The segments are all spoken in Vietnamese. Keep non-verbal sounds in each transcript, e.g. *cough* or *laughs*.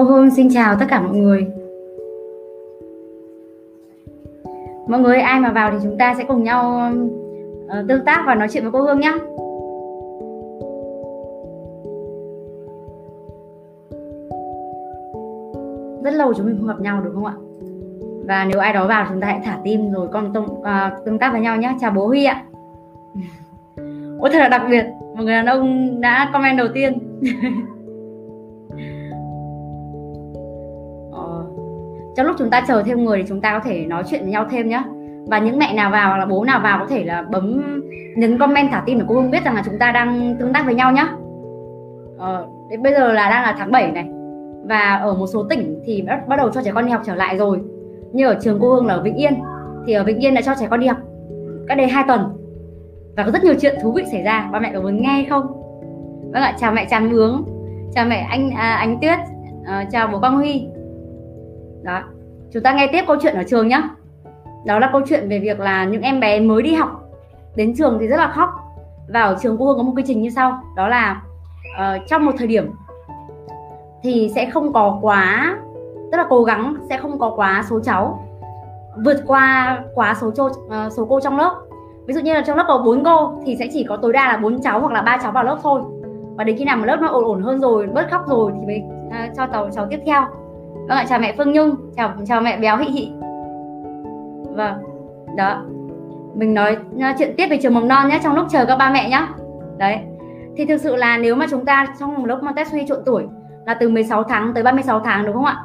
Cô Hương xin chào tất cả mọi người. Mọi người ai mà vào thì chúng ta sẽ cùng nhau uh, tương tác và nói chuyện với cô Hương nhé Rất lâu chúng mình không gặp nhau đúng không ạ? Và nếu ai đó vào chúng ta hãy thả tim rồi con tương, uh, ờ, tương tác với nhau nhé Chào bố Huy ạ. *laughs* Ôi thật là đặc biệt. Một người đàn ông đã comment đầu tiên. *laughs* trong lúc chúng ta chờ thêm người thì chúng ta có thể nói chuyện với nhau thêm nhé và những mẹ nào vào là bố nào vào có thể là bấm nhấn comment thả tim để cô Hương biết rằng là chúng ta đang tương tác với nhau nhé ờ, bây giờ là đang là tháng 7 này. Và ở một số tỉnh thì bắt, bắt đầu cho trẻ con đi học trở lại rồi. Như ở trường cô Hương là ở Vĩnh Yên. Thì ở Vĩnh Yên đã cho trẻ con đi học cách đây 2 tuần. Và có rất nhiều chuyện thú vị xảy ra. Ba mẹ có muốn nghe không? Vâng ạ chào mẹ Tràn hướng chào mẹ anh à, anh Tuyết à, chào bố Quang Huy đó. Chúng ta nghe tiếp câu chuyện ở trường nhé đó là câu chuyện về việc là những em bé mới đi học đến trường thì rất là khóc. Và ở trường cô hương có một quy trình như sau. Đó là uh, trong một thời điểm thì sẽ không có quá tức là cố gắng sẽ không có quá số cháu vượt qua quá số cho, uh, ờ, số cô trong lớp. Ví dụ như là trong lớp có bốn cô thì sẽ chỉ có tối đa là bốn cháu hoặc là ba cháu vào lớp thôi. Và đến khi nào mà lớp nó ổn ổn hơn rồi bớt khóc rồi thì mới uh, cho tàu cháu tiếp theo vâng ạ chào mẹ phương nhung. Chào chào mẹ béo hị hị. Vâng đó. Mình nói chuyện tiếp về trường mầm non nhé, trong lúc chờ các ba mẹ nhé đấy. Thì thực sự là nếu mà chúng ta trong một lớp Montessori trộn tuổi là từ 16 tháng tới 36 tháng, đúng không ạ?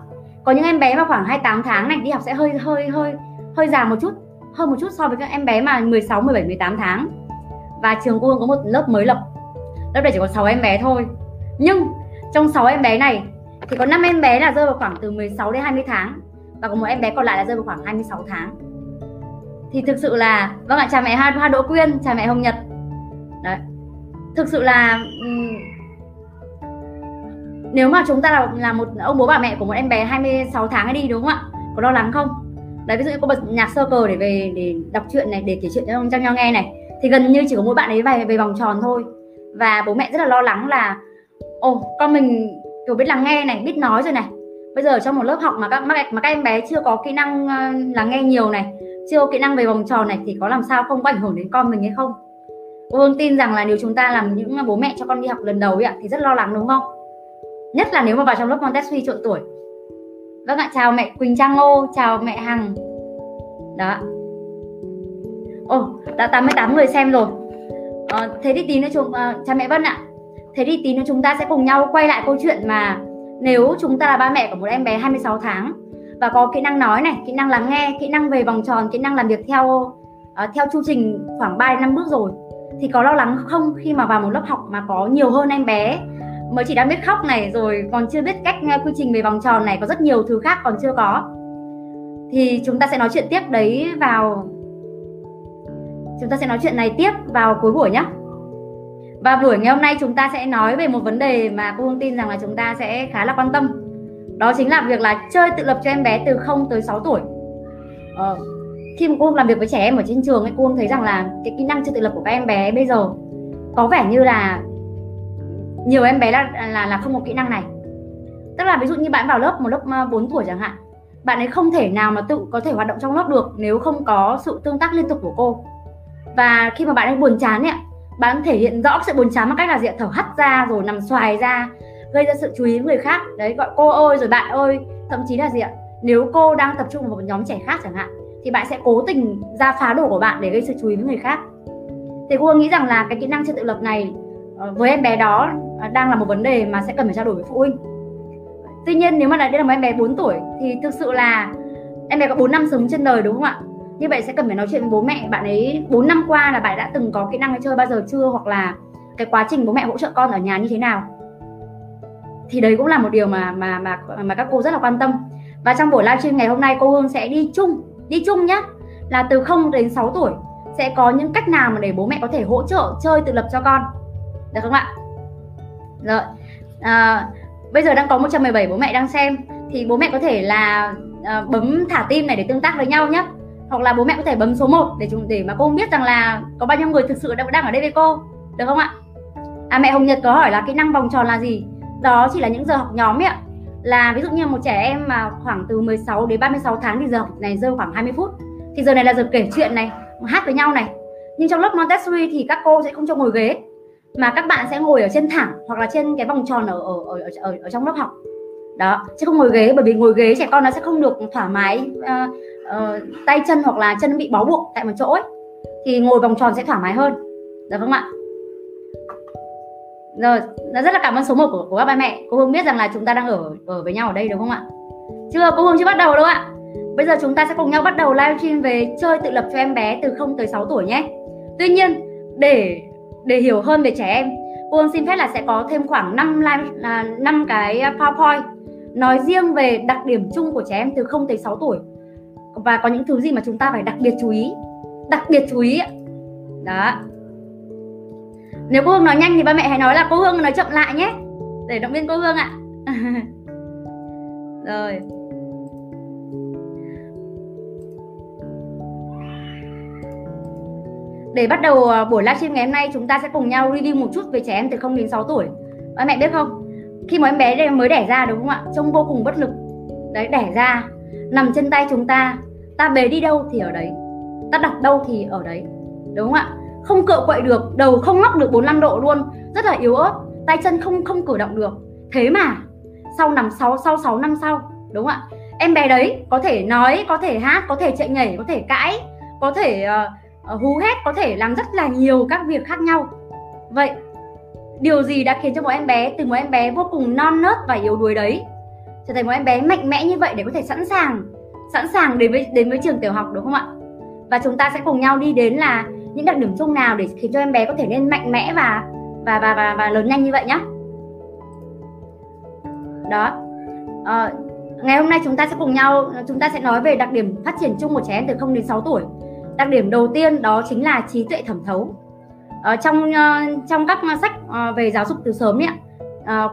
Có những em bé mà khoảng 28 tháng này đi học sẽ hơi hơi hơi hơi già một chút, hơn một chút so với các em bé mà 16 17 18 tháng. Và trường cô có một lớp mới lập lớp này chỉ có 6 em bé thôi. Nhưng trong 6 em bé này thì có 5 em bé là rơi vào khoảng từ 16 đến 20 tháng và có một em bé còn lại là rơi vào khoảng 26 tháng. Thì thực sự là vâng ạ chào mẹ Hoa, Hoa Đỗ Quyên chào mẹ Hồng Nhật. Đấy. Thực sự là nếu mà chúng ta là, là một ông bố bà mẹ của một em bé 26 tháng ấy đi đúng không ạ? Có lo lắng không? Đấy ví dụ như cô bật nhạc sơ cờ để về để đọc chuyện này để kể chuyện cho, cho nhau nghe này thì gần như chỉ có mỗi bạn ấy về về vòng tròn thôi. Và bố mẹ rất là lo lắng là ồ con mình kiểu biết lắng nghe này biết nói rồi này. Bây giờ trong một lớp học mà các mà các em bé chưa có kỹ năng ờ, lắng nghe nhiều này chưa có kỹ năng về vòng tròn này thì có làm sao không? Có ảnh hưởng đến con mình hay không? Cô hương tin rằng là nếu chúng ta làm những bố mẹ cho con đi học lần đầu ấy, thì rất lo lắng đúng không? Nhất là nếu mà vào trong lớp Montessori trộn tuổi. Vâng ạ chào mẹ Quỳnh Trang Ngô chào mẹ Hằng. Đó. Ồ đã 88 người xem rồi. À, thế thì tí nữa chúng à, chào mẹ Vân ạ thế thì tí nữa chúng ta sẽ cùng nhau quay lại câu chuyện mà nếu chúng ta là ba mẹ của một em bé 26 tháng và có kỹ năng nói này kỹ năng lắng nghe kỹ năng về vòng tròn kỹ năng làm việc theo uh, theo chu trình khoảng 3 năm bước rồi thì có lo lắng không khi mà vào một lớp học mà có nhiều hơn em bé mới chỉ đang biết khóc này rồi còn chưa biết cách nghe quy trình về vòng tròn này có rất nhiều thứ khác còn chưa có. Thì chúng ta sẽ nói chuyện tiếp đấy vào chúng ta sẽ nói chuyện này tiếp vào cuối buổi nhé và buổi ngày hôm nay chúng ta sẽ nói về một vấn đề mà cô Hương tin rằng là chúng ta sẽ khá là quan tâm. Đó chính là việc là chơi tự lập cho em bé từ 0 tới 6 tuổi. Ờ, khi mà cô Hương làm việc với trẻ em ở trên trường ấy, cô Hương thấy rằng là cái kỹ năng chơi tự lập của các em bé bây giờ có vẻ như là nhiều em bé là là là không có kỹ năng này. Tức là ví dụ như bạn vào lớp một lớp ờ, 4 tuổi chẳng hạn, bạn ấy không thể nào mà tự có thể hoạt động trong lớp được nếu không có sự tương tác liên tục của cô. Và khi mà bạn ấy buồn chán ấy bạn thể hiện rõ sự buồn chán bằng cách là diện thở hắt ra rồi nằm xoài ra, gây ra sự chú ý người khác. Đấy, gọi cô ơi rồi bạn ơi. Thậm chí là gì ạ? Nếu cô đang tập trung vào một nhóm trẻ khác chẳng hạn, thì bạn sẽ cố tình ra phá đồ của bạn để gây sự chú ý với người khác. Thì cô nghĩ rằng là cái kỹ năng chưa tự lập này ờ, với em bé đó ờ, đang là một vấn đề mà sẽ cần phải trao đổi với phụ huynh. Tuy nhiên nếu mà đây là một em bé 4 tuổi, thì thực sự là em bé có 4 năm sống trên đời đúng không ạ? Như vậy sẽ cần phải nói chuyện với bố mẹ. Bạn ấy 4 năm qua là bạn đã từng có kỹ năng hay chơi bao giờ chưa? Hoặc là cái quá trình bố mẹ hỗ trợ con ở nhà như thế nào? Thì đấy cũng là một điều mà mà mà mà các cô rất là quan tâm. Và trong buổi livestream ngày hôm nay cô Hương sẽ đi chung đi chung nhé là từ 0 đến 6 tuổi sẽ có những cách nào mà để bố mẹ có thể hỗ trợ chơi tự lập cho con? Được không ạ? Rồi à, bây giờ đang có 117 bố mẹ đang xem. Thì bố mẹ có thể là à, bấm thả tim này để tương tác với nhau nhé hoặc là bố mẹ có thể bấm số 1 để chúng để mà cô biết rằng là có bao nhiêu người thực sự đang đang ở đây với cô được không ạ? À mẹ Hồng Nhật có hỏi là kỹ năng vòng tròn là gì? Đó chỉ là những giờ học nhóm ấy ạ. Là ví dụ như một trẻ em mà khoảng từ 16 đến 36 tháng thì giờ học này rơi khoảng 20 phút. Thì giờ này là giờ kể chuyện này hát với nhau này. Nhưng trong lớp Montessori thì các cô sẽ không cho ngồi ghế mà các bạn sẽ ngồi ở trên thẳng hoặc là trên cái vòng tròn ở ở ở ở, ở trong lớp học. Đó chứ không ngồi ghế bởi vì ngồi ghế trẻ con nó sẽ không được thoải mái uh, uh, tay chân hoặc là chân bị bó buộc tại một chỗ ấy thì ngồi vòng tròn sẽ thoải mái hơn. Được không ạ. Rồi dạ rất là cảm ơn số 1 của, của các ba mẹ. Cô hương biết rằng là chúng ta đang ở ở với nhau ở đây đúng không ạ? Chưa cô hương chưa bắt đầu đâu ạ. Bây giờ chúng ta sẽ cùng nhau bắt đầu livestream về chơi tự lập cho em bé từ 0 tới 6 tuổi nhé. Tuy nhiên để để hiểu hơn về trẻ em cô hương xin phép là sẽ có thêm khoảng 5 live là 5 cái à, powerpoint nói riêng về đặc điểm chung của trẻ em từ 0 tới 6 tuổi và có những thứ gì mà chúng ta phải đặc biệt chú ý. Đặc biệt chú ý đó. Nếu cô hương nói nhanh thì ba mẹ hãy nói là cô hương nói chậm lại nhé. Để động viên cô hương ạ. *laughs* Rồi. Để bắt đầu ờ, buổi livestream ngày hôm nay, chúng ta sẽ cùng nhau review một chút về trẻ em từ 0 đến 6 tuổi. Ba mẹ biết không? Khi mà em bé mới đẻ ra đúng không ạ? Trông vô cùng bất lực. Đấy, đẻ ra, nằm trên tay chúng ta ta bế đi đâu thì ở đấy. Ta đặt đâu thì ở đấy. Đúng không ạ? Không cựa quậy được đầu không ngóc được 45 độ luôn. Rất là yếu ớt tay chân không không cử động được. Thế mà sau năm sáu sau 6 năm sau đúng không ạ? Em bé đấy có thể nói có thể hát có thể chạy nhảy có thể cãi có thể uh, hú hét có thể làm rất là nhiều các việc khác nhau. Vậy điều gì đã khiến cho một em bé từ một em bé vô cùng non nớt và yếu đuối đấy? Trở thành một em bé mạnh mẽ như vậy để có thể sẵn sàng sẵn sàng đến với đến với trường tiểu học đúng không ạ? Và chúng ta sẽ cùng nhau đi đến là những đặc điểm chung nào để khiến cho em bé có thể nên mạnh mẽ và và và và, và lớn nhanh như vậy nhé đó. À, ngày hôm nay chúng ta sẽ cùng nhau chúng ta sẽ nói về đặc điểm phát triển chung của trẻ em từ 0 đến 6 tuổi. Đặc điểm đầu tiên đó chính là trí tuệ thẩm thấu. Ở trong ờ, trong các sách về giáo dục từ sớm ấy,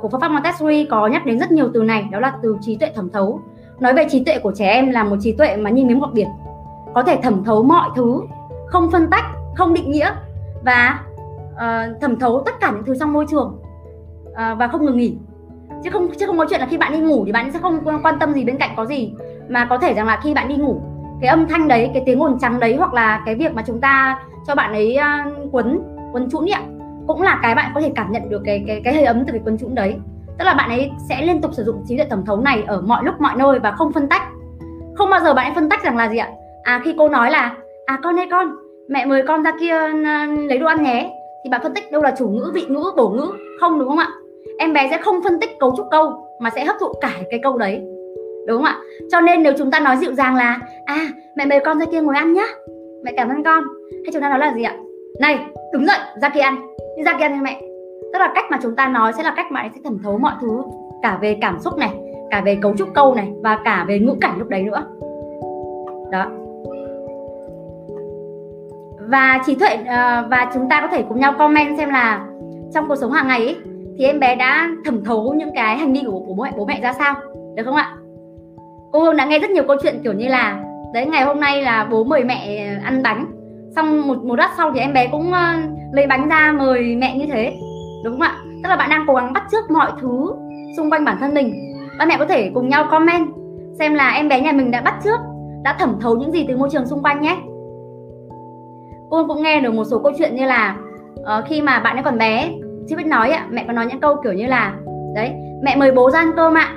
của phương pháp Montessori có nhắc đến rất nhiều từ này đó là từ trí tuệ thẩm thấu nói về trí tuệ của trẻ em là một trí tuệ mà như miếng bọt biển. Có thể thẩm thấu mọi thứ không phân tách không định nghĩa và uh, thẩm thấu tất cả những thứ trong môi trường uh, và không ngừng nghỉ. Chứ không chứ không có chuyện là khi bạn đi ngủ thì bạn sẽ không quan tâm gì bên cạnh có gì. Mà có thể rằng là khi bạn đi ngủ cái âm thanh đấy cái tiếng ồn trắng đấy hoặc là cái việc mà chúng ta cho bạn ấy uh, quấn quấn trũn ạ cũng là cái bạn có thể cảm nhận được cái cái cái hơi ấm từ cái quấn trũn đấy tức là bạn ấy sẽ liên tục sử dụng trí tuệ thẩm thấu này ở mọi lúc, mọi nơi và không phân tách. Không bao giờ bạn ấy phân tách rằng là gì ạ? À khi cô nói là à con ơi con, mẹ mời con ra kia lấy đồ ăn nhé. Thì bạn phân tích đâu là chủ ngữ, vị ngữ, bổ ngữ? Không, đúng không ạ? Em bé sẽ không phân tích cấu trúc câu, mà sẽ hấp thụ cả cái câu đấy. Đúng không ạ? Cho nên nếu chúng ta nói dịu dàng là à mẹ mời con ra kia ngồi ăn nhá. Mẹ cảm ơn con. Hay chúng ta nói là gì ạ? Này, đứng dậy, ra kia ăn. Đi ra kia ăn mẹ tức là cách mà chúng ta nói sẽ là cách mà anh sẽ thẩm thấu mọi thứ cả về cảm xúc này cả về cấu trúc câu này và cả về ngữ cảnh lúc đấy nữa. Đó. Và trí tuệ ờ, và chúng ta có thể cùng nhau comment xem là trong cuộc sống hàng ngày ấy, thì em bé đã thẩm thấu những cái hành vi của, của bố mẹ bố mẹ ra sao? Được không ạ? Cô hương đã nghe rất nhiều câu chuyện kiểu như là đấy ngày hôm nay là bố mời mẹ ăn bánh xong một một lát sau thì em bé cũng ờ, lấy bánh ra mời mẹ như thế đúng không ạ? Tức là bạn đang cố gắng bắt chước mọi thứ xung quanh bản thân mình. Ba mẹ có thể cùng nhau comment xem là em bé nhà mình đã bắt chước đã thẩm thấu những gì từ môi trường xung quanh nhé. Cô cũng nghe được một số câu chuyện như là uh, khi mà bạn ấy còn bé chưa biết nói ạ mẹ có nói những câu kiểu như là đấy mẹ mời bố ra ăn cơm ạ.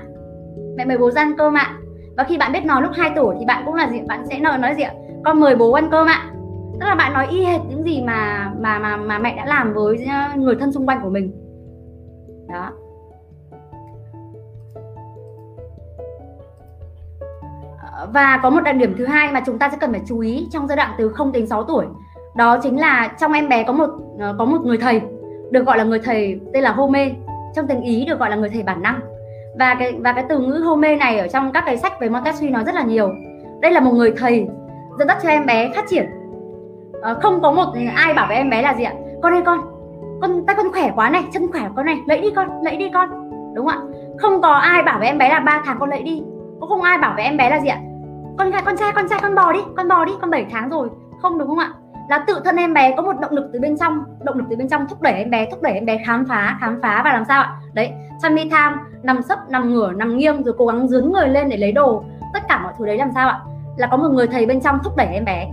Mẹ mời bố ra ăn cơm ạ. Và khi bạn biết nói lúc 2 tuổi thì bạn cũng là gì bạn sẽ nói nói gì ạ? Con mời bố ăn cơm ạ tức là bạn nói y hệt những gì mà mà mà mà mẹ đã làm với ờ, người thân xung quanh của mình. Đó. Ờ, và có một đặc điểm thứ hai mà chúng ta sẽ cần phải chú ý trong giai đoạn từ 0 đến 6 tuổi, đó chính là trong em bé có một ờ, có một người thầy, được gọi là người thầy tên là hô trong tiếng ý được gọi là người thầy bản năng. Và cái và cái từ ngữ hô này ở trong các cái sách về Montessori nói rất là nhiều. Đây là một người thầy dẫn dắt cho em bé phát triển. Ờ, không có một ai bảo với em bé là gì ạ? Con ơi con con tay con khỏe quá này, chân khỏe con này lấy đi con lấy đi con. Đúng không ạ? Không có ai bảo với em bé là ba tháng con lấy đi. Cũng không ai bảo với em bé là gì ạ? Con gái, con trai con trai, con bò đi, con bò đi, con 7 tháng rồi. Không đúng không ạ? Là tự thân em bé có một động lực từ bên trong, động lực từ bên trong thúc đẩy em bé, thúc đẩy em bé khám phá khám phá và làm sao ạ? Đấy tummy tham, nằm sấp, nằm ngửa, nằm nghiêng rồi cố gắng dướng người lên để lấy đồ. Tất cả mọi thứ đấy làm sao ạ? Là có một người thầy bên trong thúc đẩy em bé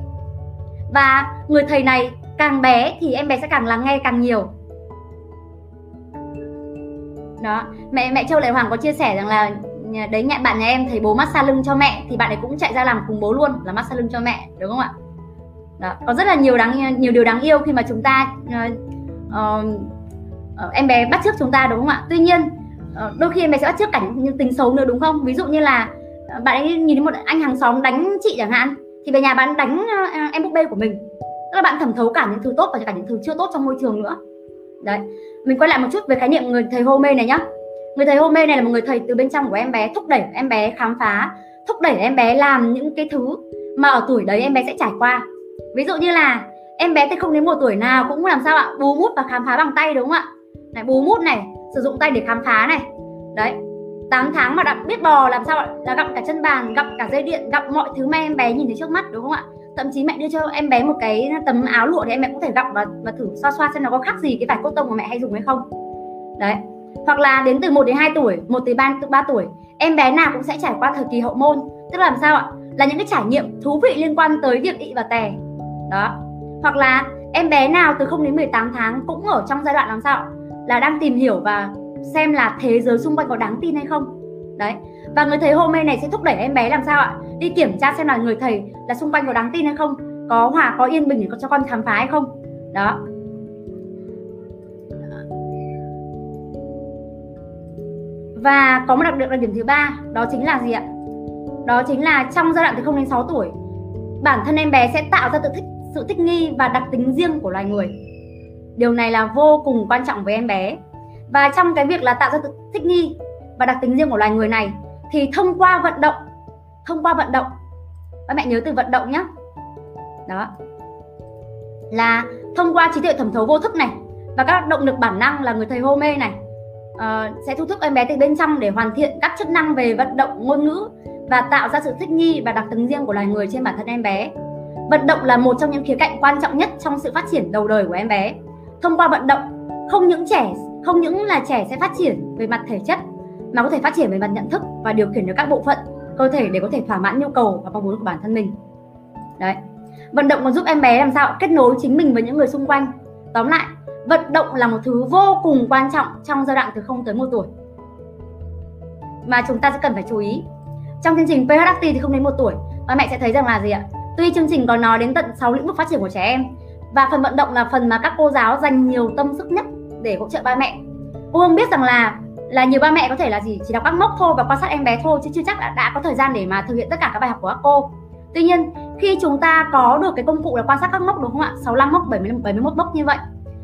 và người thầy này càng bé thì em bé sẽ càng lắng nghe càng nhiều. Đó mẹ mẹ châu lệ hoàng có chia sẻ rằng là đấy nhẹ bạn nhà em thấy bố massage lưng cho mẹ thì bạn ấy cũng chạy ra làm cùng bố luôn là massage lưng cho mẹ đúng không ạ? Đó có rất là nhiều đáng nhiều điều đáng yêu khi mà chúng ta uh, uh, em bé bắt trước chúng ta đúng không ạ? Tuy nhiên uh, đôi khi em bé sẽ bắt trước cả những tính xấu nữa đúng không? Ví dụ như là bạn ấy nhìn thấy một anh hàng xóm đánh chị chẳng hạn thì về nhà bạn đánh uh, em búp bê của mình. Tức là bạn thẩm thấu cả những thứ tốt và cả những thứ chưa tốt trong môi trường nữa. Đấy. Mình quay lại một chút về khái niệm người thầy hô mê này nhá. Người thầy hôn mê này là một người thầy từ bên trong của em bé thúc đẩy em bé khám phá thúc đẩy em bé làm những cái thứ mà ở tuổi đấy em bé sẽ trải qua. Ví dụ như là em bé thì không đến một tuổi nào cũng làm sao ạ? Bú mút và khám phá bằng tay đúng không ạ? Này bú mút này sử dụng tay để khám phá này. Đấy. 8 tháng mà đã biết bò làm sao ạ? Là gặm cả chân bàn gặm cả dây điện gặm mọi thứ mà em bé nhìn thấy trước mắt đúng không ạ? Thậm chí mẹ đưa cho em bé một cái tấm áo lụa thì em bé cũng thể gặm và, và thử xoa xoa xem nó có khác gì cái vải cốt tông mà mẹ hay dùng hay không. Đấy. Hoặc là đến từ 1 đến 2 tuổi 1 tới 3, từ 3 tuổi em bé nào cũng sẽ trải qua thời kỳ hậu môn. Tức là làm sao ạ? Là những cái trải nghiệm thú vị liên quan tới việc ị và tè. Đó. Hoặc là em bé nào từ 0 đến 18 tháng cũng ở trong giai đoạn làm sao là đang tìm hiểu và xem là thế giới xung quanh có đáng tin hay không. Đấy, và người thầy hôm nay này sẽ thúc đẩy em bé làm sao ạ? Đi kiểm tra xem là người thầy là xung quanh có đáng tin hay không? Có hòa, có yên bình để cho con khám phá hay không? Đó. Và có một đặc điểm đặc điểm thứ ba, đó chính là gì ạ? Đó chính là trong giai đoạn từ 0 đến 6 tuổi, bản thân em bé sẽ tạo ra tự thích, sự thích nghi và đặc tính riêng của loài người. Điều này là vô cùng quan trọng với em bé và trong cái việc là tạo ra thích nghi và đặc tính riêng của loài người này thì thông qua vận động thông qua vận động các mẹ nhớ từ vận động nhé đó. Là thông qua trí tuệ thẩm thấu vô thức này và các động lực bản năng là người thầy hô mê này uh, sẽ thu thúc em bé từ bên trong để hoàn thiện các chức năng về vận động ngôn ngữ và tạo ra sự thích nghi và đặc tính riêng của loài người trên bản thân em bé. Vận động là một trong những khía cạnh quan trọng nhất trong sự phát triển đầu đời của em bé. Thông qua vận động không những trẻ không những là trẻ sẽ phát triển về mặt thể chất, mà có thể phát triển về mặt nhận thức và điều khiển được các bộ phận, cơ thể để có thể thỏa mãn nhu cầu và mong muốn của bản thân mình. Đấy. Vận động còn giúp em bé làm sao kết nối chính mình với những người xung quanh. Tóm lại, vận động là một thứ vô cùng quan trọng trong giai đoạn từ 0 tới 1 tuổi. Mà chúng ta sẽ cần phải chú ý, trong chương trình PH thì không đến 1 tuổi và mẹ sẽ thấy rằng là gì ạ? Tuy chương trình có nói đến tận 6 lĩnh vực phát triển của trẻ em, và phần vận động là phần mà các cô giáo dành nhiều tâm sức nhất để hỗ trợ ba mẹ. Cô hương biết rằng là là nhiều ba mẹ có thể là gì chỉ đọc các mốc thôi và quan sát em bé thôi chứ chưa chắc đã, đã có thời gian để mà thực hiện tất cả các bài học của các cô. Tuy nhiên khi chúng ta có được cái công cụ là quan sát các mốc đúng không ạ? 65 mốc 70, 71 mốc như vậy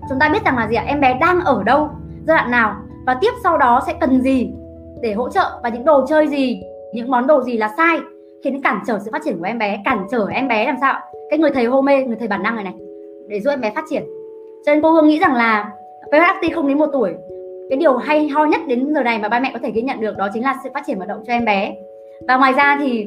chúng ta biết rằng là gì ạ? Em bé đang ở đâu giai đoạn nào và tiếp sau đó sẽ cần gì để hỗ trợ và những đồ chơi gì những món đồ gì là sai khiến cản trở sự phát triển của em bé cản trở em bé làm sao cái người thầy hô mê người thầy bản năng này này để giúp em bé phát triển. Cho nên cô hương nghĩ rằng là PHT không đến một tuổi. Cái điều hay ho nhất đến giờ này mà ba mẹ có thể ghi nhận được đó chính là sự phát triển vận động cho em bé. Và ngoài ra thì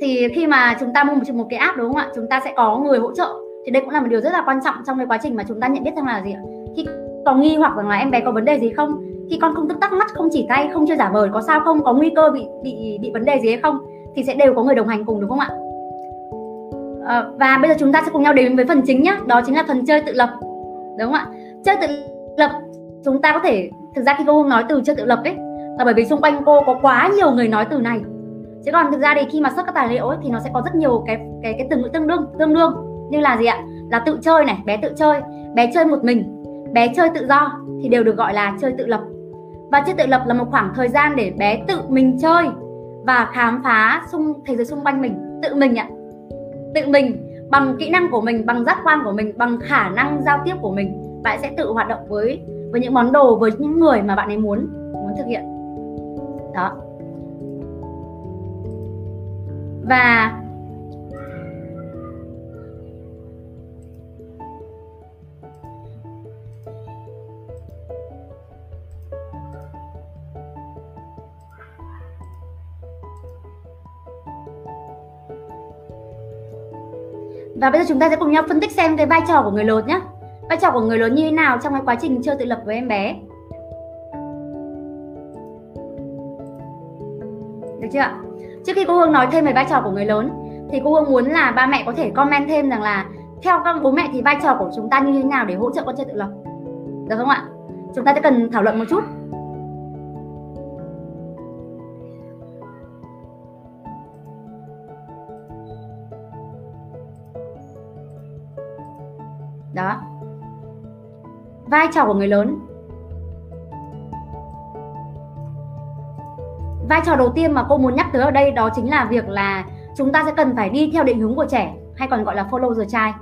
thì khi mà chúng ta mua một, một cái app đúng không ạ? Chúng ta sẽ có người hỗ trợ. Thì đây cũng là một điều rất là quan trọng trong cái quá trình mà chúng ta nhận biết rằng là gì ạ? Khi có nghi hoặc rằng là em bé có vấn đề gì không? Khi con không tức tắc mắt không chỉ tay không chơi giả vờ có sao không? Có nguy cơ bị bị bị vấn đề gì hay không? Thì sẽ đều có người đồng hành cùng đúng không ạ? À, và bây giờ chúng ta sẽ cùng nhau đến với phần chính nhá. Đó chính là phần chơi tự lập. Đúng không ạ? Chơi tự lập, chúng ta có thể, thực ra khi cô nói từ chơi tự lập ấy, là bởi vì xung quanh cô có quá nhiều người nói từ này. Chứ còn thực ra thì khi mà xuất các tài liệu ấy, thì nó sẽ có rất nhiều cái cái cái từ ngữ tương đương tương đương. Như là gì ạ? Là tự chơi này, bé tự chơi, bé chơi một mình, bé chơi tự do, thì đều được gọi là chơi tự lập. Và chơi tự lập là một khoảng thời gian để bé tự mình chơi và khám phá xung, thế giới xung quanh mình. Tự mình ạ. Tự mình bằng kỹ năng của mình, bằng giác quan của mình, bằng khả năng giao tiếp của mình bạn sẽ tự hoạt động với với những món đồ, với những người mà bạn ấy muốn muốn thực hiện. Đó. Và Và bây giờ chúng ta sẽ cùng nhau phân tích xem cái vai trò của người lột nhé vai trò của người lớn như thế nào trong cái quá trình chơi tự lập với em bé? Được chưa trước khi cô hương nói thêm về vai trò của người lớn, thì cô hương muốn là ba mẹ có thể comment thêm rằng là theo các bố mẹ thì vai trò của chúng ta như thế nào để hỗ trợ con chơi tự lập. Được không ạ? Chúng ta sẽ cần thảo luận một chút. Vai trò của người lớn. Vai trò đầu tiên mà cô muốn nhắc tới ở đây đó chính là việc là chúng ta sẽ cần phải đi theo định hướng của trẻ, hay còn gọi là follow the child.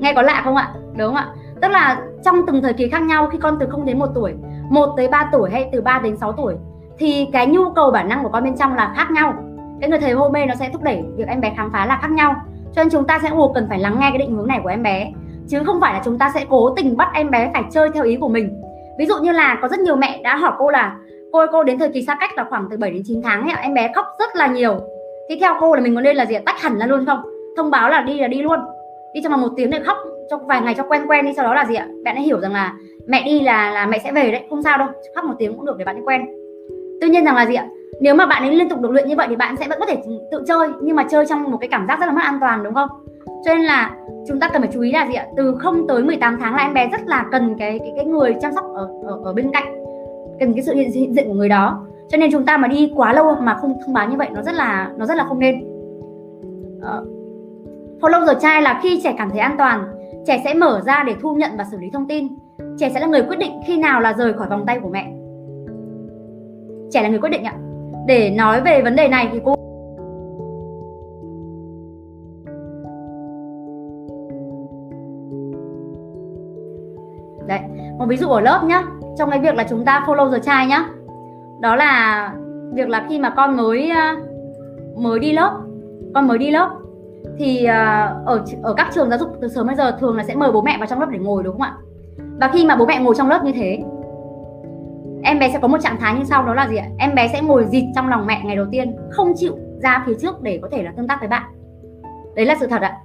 Nghe có lạ không ạ? Đúng không ạ. Tức là trong từng thời kỳ khác nhau, khi con từ 0 đến 1 tuổi 1 tới 3 tuổi hay từ 3 đến 6 tuổi, thì cái nhu cầu bản năng của con bên trong là khác nhau. Cái người thầy hôn mê nó sẽ thúc đẩy việc em bé khám phá là khác nhau. Cho nên chúng ta sẽ buộc cần phải lắng nghe cái định hướng này của em bé chứ không phải là chúng ta sẽ cố tình bắt em bé phải chơi theo ý của mình. Ví dụ như là có rất nhiều mẹ đã hỏi cô là cô ơi, cô đến thời kỳ xa cách là khoảng từ 7 đến 9 tháng ấy, em bé khóc rất là nhiều. Thì theo cô là mình có nên là gì tách hẳn ra luôn không? Thông báo là đi là đi luôn. Đi trong vòng một tiếng để khóc trong vài ngày cho quen quen đi sau đó là gì ạ? Bạn đã hiểu rằng là mẹ đi là là mẹ sẽ về đấy không sao đâu khóc một tiếng cũng được để bạn ấy quen. Tuy nhiên rằng là gì ạ? Nếu mà bạn ấy liên tục được luyện như vậy thì bạn sẽ vẫn có thể tự chơi nhưng mà chơi trong một cái cảm giác rất là mất an toàn đúng không? Cho nên là chúng ta cần phải chú ý là gì ạ? Từ 0 tới 18 tháng là em bé rất là cần cái cái cái người chăm sóc ở ở, ở bên cạnh cần cái sự hiện, hiện diện của người đó. Cho nên chúng ta mà đi quá lâu mà không thông báo như vậy nó rất là nó rất là không nên. Uh, follow the child là khi trẻ cảm thấy an toàn trẻ sẽ mở ra để thu nhận và xử lý thông tin. Trẻ sẽ là người quyết định khi nào là rời khỏi vòng tay của mẹ. Trẻ là người quyết định ạ. Để nói về vấn đề này thì cô một ví dụ ở lớp nhá, trong cái việc là chúng ta follow the child nhá. Đó là việc là khi mà con mới à, mới đi lớp, con mới đi lớp, thì à, ở ở các trường giáo dục từ sớm bây giờ thường là sẽ mời bố mẹ vào trong lớp để ngồi, đúng không ạ? Và khi mà bố mẹ ngồi trong lớp như thế, em bé sẽ có một trạng thái như sau, đó là gì ạ? Em bé sẽ ngồi dịt trong lòng mẹ ngày đầu tiên, không chịu ra phía trước để có thể là tương tác với bạn. Đấy là sự thật ạ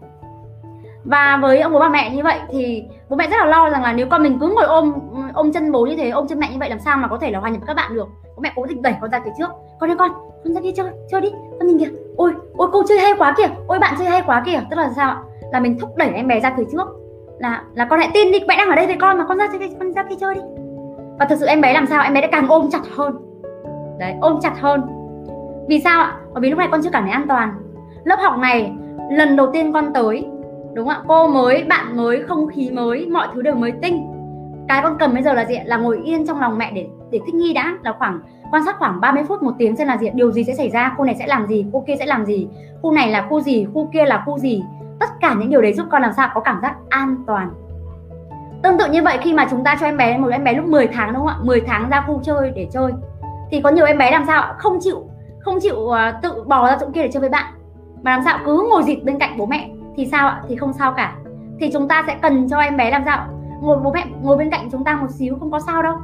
và với ông bố bà mẹ như vậy thì bố mẹ rất là lo rằng là nếu con mình cứ ngồi ôm ôm chân bố như thế, ôm chân mẹ như vậy làm sao mà có thể là hòa nhập với các bạn được? Bố mẹ cố tình đẩy con ra phía trước. Con ơi con con ra kia chơi chơi đi. Con nhìn kìa. Ôi ôi cô chơi hay quá kìa. Ôi bạn chơi hay quá kìa. Tức là sao ạ? Là mình thúc đẩy em bé ra phía trước. Là là con hãy tin đi, mẹ đang ở đây với con mà con ra chơi, con ra kia chơi đi. Và thực sự em bé làm sao em bé đã càng ôm chặt hơn. Đấy, ôm chặt hơn. Vì sao ạ? Bởi vì lúc này con chưa cảm thấy an toàn. Lớp học này, lần đầu tiên con tới đúng không ạ? Cô mới bạn mới không khí mới mọi thứ đều mới tinh. Cái con cầm bây giờ là gì là ngồi yên trong lòng mẹ để để thích nghi đã. Là khoảng quan sát khoảng 30 phút một tiếng xem là gì điều gì sẽ xảy ra? Cô này sẽ làm gì? Cô kia sẽ làm gì? Khu này là khu gì? Khu kia là khu gì? Tất cả những điều đấy giúp con làm sao có cảm giác an toàn. Tương tự như vậy khi mà chúng ta cho em bé một em bé lúc 10 tháng đúng không ạ? 10 tháng ra khu chơi để chơi. Thì có nhiều em bé làm sao không chịu không chịu uh, tự bò ra chỗ kia để chơi với bạn. Mà làm sao? Cứ ngồi dịt bên cạnh bố mẹ thì sao ạ? Thì không sao cả. Thì chúng ta sẽ cần cho em bé làm sao? Ngồi bố mẹ, ngồi bên cạnh chúng ta một xíu không có sao đâu.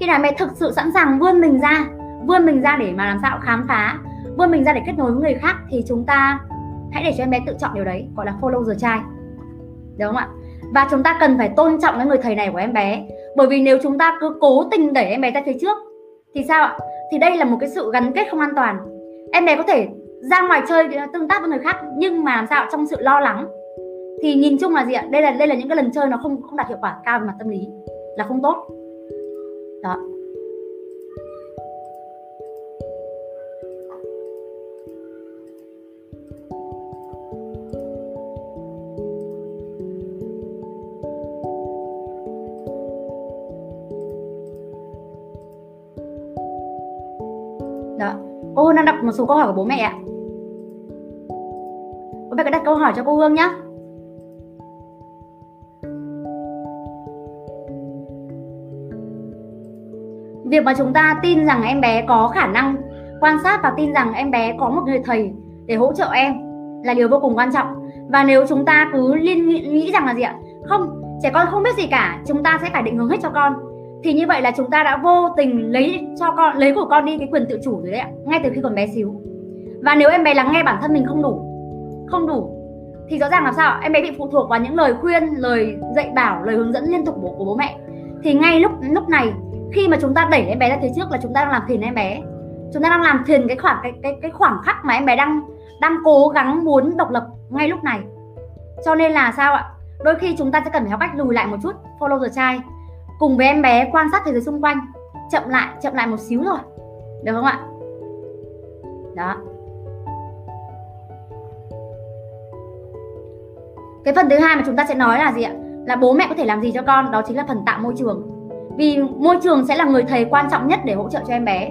Khi nào mẹ thực sự sẵn sàng vươn mình ra, vươn mình ra để mà làm sao? Khám phá, vươn mình ra để kết nối với người khác thì chúng ta hãy để cho em bé tự chọn điều đấy, gọi là follow the child. Đúng không ạ? Và chúng ta cần phải tôn trọng cái người thầy này của em bé. Bởi vì nếu chúng ta cứ cố tình đẩy em bé ra phía trước, thì sao ạ? Thì đây là một cái sự gắn kết không an toàn. Em bé có thể ra ngoài chơi tương tác với người khác, nhưng mà làm sao trong sự lo lắng. Thì nhìn chung là gì ạ? Đây là đây là những cái lần chơi nó không không đạt hiệu quả cao về mặt tâm lý. Là không tốt. Đó. Đó. Ô đang đọc một số câu hỏi của bố mẹ ạ câu hỏi cho cô hương nhé việc mà chúng ta tin rằng em bé có khả năng quan sát và tin rằng em bé có một người thầy để hỗ trợ em là điều vô cùng quan trọng. Và nếu chúng ta cứ liên nghĩ, nghĩ rằng là gì ạ? Không trẻ con không biết gì cả chúng ta sẽ phải định hướng hết cho con. Thì như vậy là chúng ta đã vô tình lấy cho con lấy của con đi cái quyền tự chủ rồi đấy ạ ngay từ khi còn bé xíu. Và nếu em bé lắng nghe bản thân mình không đủ không đủ thì rõ ràng là sao em bé bị phụ thuộc vào những lời khuyên lời dạy bảo lời hướng dẫn liên tục của, của bố mẹ. Thì ngay lúc lúc này khi mà chúng ta đẩy em bé ra phía trước là chúng ta đang làm phiền em bé. Chúng ta đang làm thiền cái khoảng cái cái cái khoảng khắc mà em bé đang đang cố gắng muốn độc lập ngay lúc này. Cho nên là sao ạ? Đôi khi chúng ta sẽ cần phải học cách lùi lại một chút follow the child cùng với em bé quan sát thế giới xung quanh chậm lại chậm lại một xíu rồi được không ạ? Đó. Cái phần thứ hai mà chúng ta sẽ nói là gì ạ? Là bố mẹ có thể làm gì cho con đó chính là phần tạo môi trường. Vì môi trường sẽ là người thầy quan trọng nhất để hỗ trợ cho em bé.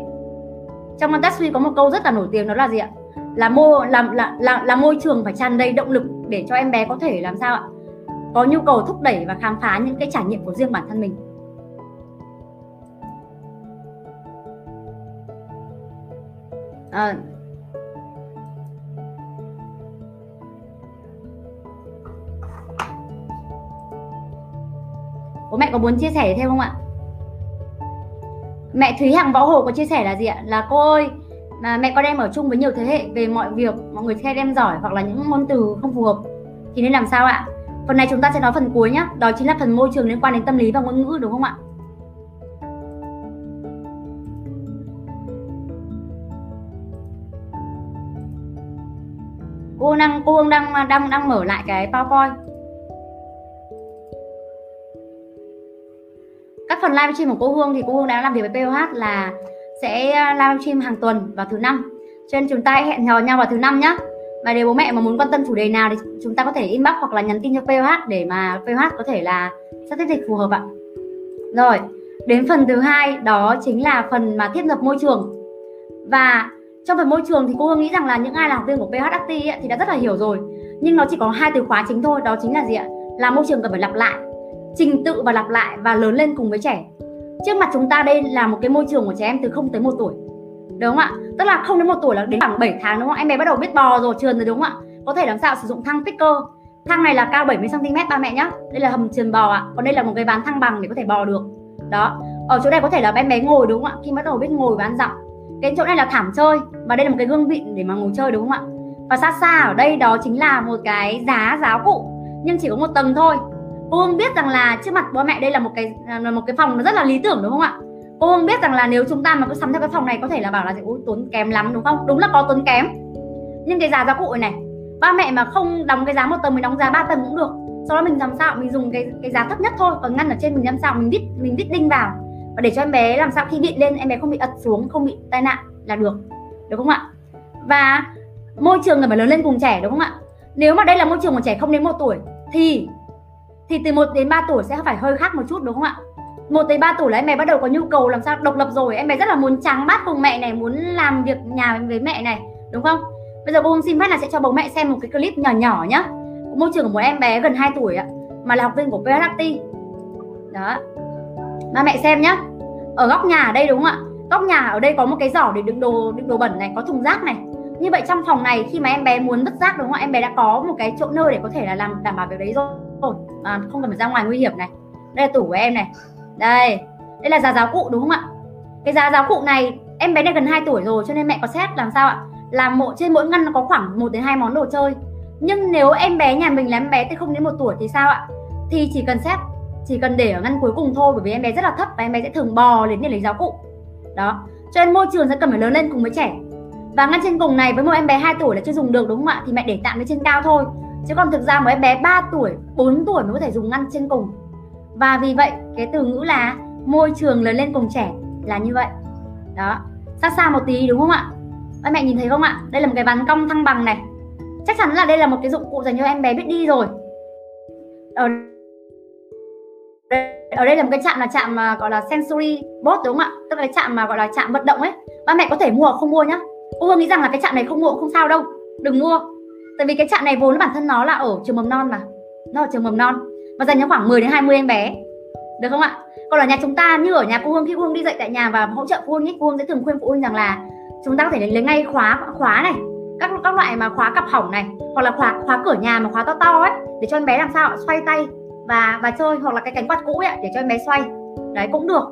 Trong Montessori có một câu rất là nổi tiếng đó là gì ạ? Là môi làm là, là là môi trường phải tràn đầy động lực để cho em bé có thể làm sao ạ? Có nhu cầu thúc đẩy và khám phá những cái trải nghiệm của riêng bản thân mình. À, bố mẹ có muốn chia sẻ thêm không ạ? Mẹ Thúy Hằng Võ Hồ có chia sẻ là gì ạ? Là cô ơi mà mẹ con em ở chung với nhiều thế hệ về mọi việc, mọi người khen em giỏi hoặc là những ngôn từ không phù hợp. Thì nên làm sao ạ? Phần này chúng ta sẽ nói phần cuối nhé đó chính là phần môi trường liên quan đến tâm lý và ngôn ngữ, đúng không ạ? Cô đang cô đang đang đang mở lại cái powerpoint. Các phần livestream của cô Hương thì cô Hương đã làm việc với POH là sẽ ờ, livestream hàng tuần vào thứ năm. Cho nên chúng ta hẹn hò nhau vào thứ năm nhé và nếu bố mẹ mà muốn quan tâm chủ đề nào thì chúng ta có thể inbox hoặc là nhắn tin cho POH để mà POH có thể là sắp xếp dịch phù hợp ạ. Rồi, đến phần thứ hai đó chính là phần mà thiết lập môi trường. Và trong phần môi trường thì cô Hương nghĩ rằng là những ai là học viên của PH Acti thì đã rất là hiểu rồi. Nhưng nó chỉ có hai từ khóa chính thôi, đó chính là gì ạ? Là môi trường cần phải lặp lại trình tự và lặp lại và lớn lên cùng với trẻ. Trước mặt chúng ta đây là một cái môi trường của trẻ em từ 0 tới 1 tuổi. Đúng không ạ? Tức là không đến một tuổi là đến khoảng 7 tháng đúng không? Em bé bắt đầu biết bò rồi, trườn rồi đúng không ạ? Có thể làm sao sử dụng thang picker thang này là cao 70 cm ba mẹ nhá. Đây là hầm trườn bò ạ. Còn đây là một cái ván thăng bằng để có thể bò được. Đó. Ở chỗ này có thể là em bé ngồi đúng không ạ? Khi bắt đầu biết ngồi và ăn dặm. Cái chỗ này là thảm chơi và đây là một cái gương vịn để mà ngồi chơi đúng không ạ? Và xa xa ở đây đó chính là một cái giá giáo cụ. Nhưng chỉ có một tầng thôi cô hương biết rằng là trước mặt bố mẹ đây là một cái à, là một cái phòng nó rất là lý tưởng, đúng không ạ? Cô hương biết rằng là nếu chúng ta mà cứ sắm theo cái phòng này có thể là bảo là, ôi, tốn kém lắm đúng không? Đúng là có tốn kém. Nhưng cái giá gia cụ này, ba mẹ mà không đóng cái giá một tầng mình đóng giá ba tầng cũng được. Sau đó mình làm sao mình dùng cái cái giá thấp nhất thôi, còn ngăn ở trên mình làm sao mình đít mình đít đinh vào. Và để cho em bé làm sao khi bị lên, em bé không bị ật xuống, không bị tai nạn là được. Được không ạ? Và môi trường người phải lớn lên cùng trẻ, đúng không ạ? Nếu mà đây là môi trường của trẻ không đến một tuổi, thì thì từ 1 đến 3 tuổi sẽ phải hơi khác một chút, đúng không ạ? 1 đến 3 tuổi là em bé bắt đầu có nhu cầu làm sao độc lập rồi, em bé rất là muốn trắng bát cùng mẹ này, muốn làm việc nhà với mẹ này, đúng không? Bây giờ cô xin phép là sẽ cho bố mẹ xem một cái clip nhỏ nhỏ nhá. Môi trường của một em bé gần 2 tuổi ạ, mà là học viên của PHT đó. Ba mẹ xem nhá. Ở góc nhà ở đây, đúng không ạ? Góc nhà ở đây có một cái giỏ để đựng đồ đựng đồ bẩn này, có thùng rác này. Như vậy trong phòng này khi mà em bé muốn vứt rác, đúng không ạ? Em bé đã có một cái chỗ nơi để có thể là làm, đảm bảo việc đấy rồi à, không cần phải ra ngoài nguy hiểm này. Đây là tủ của em này. Đây đây là giá giáo cụ đúng không ạ? Cái giá giáo cụ này em bé này gần 2 tuổi rồi cho nên mẹ có xét làm sao ạ? Làm mỗi trên mỗi ngăn nó có khoảng 1 đến hai món đồ chơi. Nhưng nếu em bé nhà mình là em bé từ không đến một tuổi thì sao ạ? Thì chỉ cần xét chỉ cần để ở ngăn cuối cùng thôi bởi vì em bé rất là thấp và em bé sẽ thường bò đến để lấy giáo cụ. Đó. Cho nên môi trường sẽ cần phải lớn lên cùng với trẻ. Và ngăn trên cùng này với một em bé 2 tuổi là chưa dùng được đúng không ạ? Thì mẹ để tạm lên trên cao thôi chứ còn thực ra một em bé 3 tuổi 4 tuổi mới có thể dùng ngăn trên cùng. Và vì vậy, cái từ ngữ là môi trường lớn lên cùng trẻ là như vậy. Đó, xa xa một tí đúng không ạ? Các mẹ nhìn thấy không ạ? Đây là một cái ván cong thăng bằng này. Chắc chắn là đây là một cái dụng cụ dành cho em bé biết đi rồi. Ở ở đây là một cái chạm là chạm mà gọi là sensory bot đúng không ạ? Tức là cái chạm mà gọi là chạm vận động ấy. Ba mẹ có thể mua hoặc không mua nhá. Cô hương nghĩ rằng là cái chạm này không mua cũng không sao đâu. Đừng mua tại vì cái trạm này vốn bản thân nó là ở trường mầm non mà. Nó ở trường mầm non. Và dành cho khoảng 10 đến 20 em bé. Được không ạ? Còn ở nhà chúng ta như ở nhà cô hương, khi cô hương đi dạy tại nhà và hỗ trợ cô hương ấy cô hương sẽ thường khuyên phụ huynh rằng là chúng ta có thể lấy ngay khóa khóa này, các các loại mà khóa cặp hỏng này, hoặc là khóa khóa cửa nhà mà khóa to to ấy, để cho em bé làm sao xoay tay và và chơi, hoặc là cái cánh quạt cũ ấy để cho em bé xoay. Đấy, cũng được.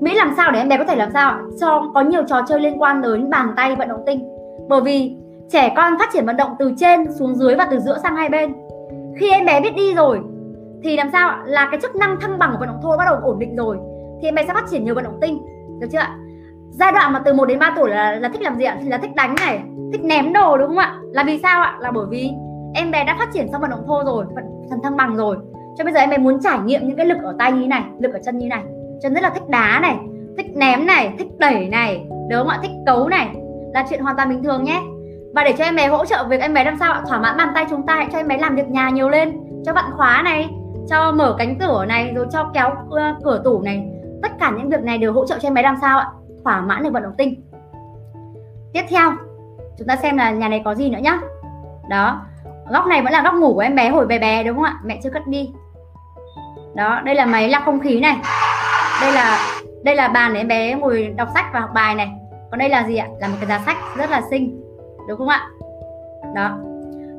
Mỹ làm sao để em bé có thể làm sao cho, có nhiều trò chơi liên quan đến bàn tay vận động tinh. Bởi vì trẻ con phát triển vận động từ trên xuống dưới và từ giữa sang hai bên. Khi em bé biết đi rồi, thì làm sao là cái chức năng thăng bằng của vận động thô bắt đầu ổn định rồi, thì em bé sẽ phát triển nhiều vận động tinh. Được chưa ạ? Giai đoạn mà từ 1 đến 3 tuổi là là thích làm gì ạ? Thì là thích đánh này, thích ném đồ, đúng không ạ? Là vì sao ạ? Là bởi vì em bé đã phát triển xong vận động thô rồi phần thăng bằng rồi. Cho bây giờ em bé muốn trải nghiệm những cái lực ở tay như này, lực ở chân như này. Chân rất là thích đá này, thích ném này, thích đẩy này, đúng không ạ? Thích cấu này. Là chuyện hoàn toàn bình thường nhé và để cho em bé hỗ trợ việc em bé làm sao thỏa mãn bàn tay chúng ta, hãy cho em bé làm việc nhà nhiều lên. Cho vặn khóa này, cho mở cánh cửa này, rồi cho kéo cửa tủ này. Tất cả những việc này đều hỗ trợ cho em bé làm sao ạ? Thỏa mãn được vận động tinh. Tiếp theo, chúng ta xem là nhà này có gì nữa nhá. Đó, góc này vẫn là góc ngủ của em bé hồi bé bé, đúng không ạ? Mẹ chưa cất đi. Đó, đây là máy lọc không khí này. Đây là đây là bàn để em bé ngồi đọc sách và học bài này. Còn đây là gì ạ? Là một cái giá sách rất là xinh đúng không ạ? Đó.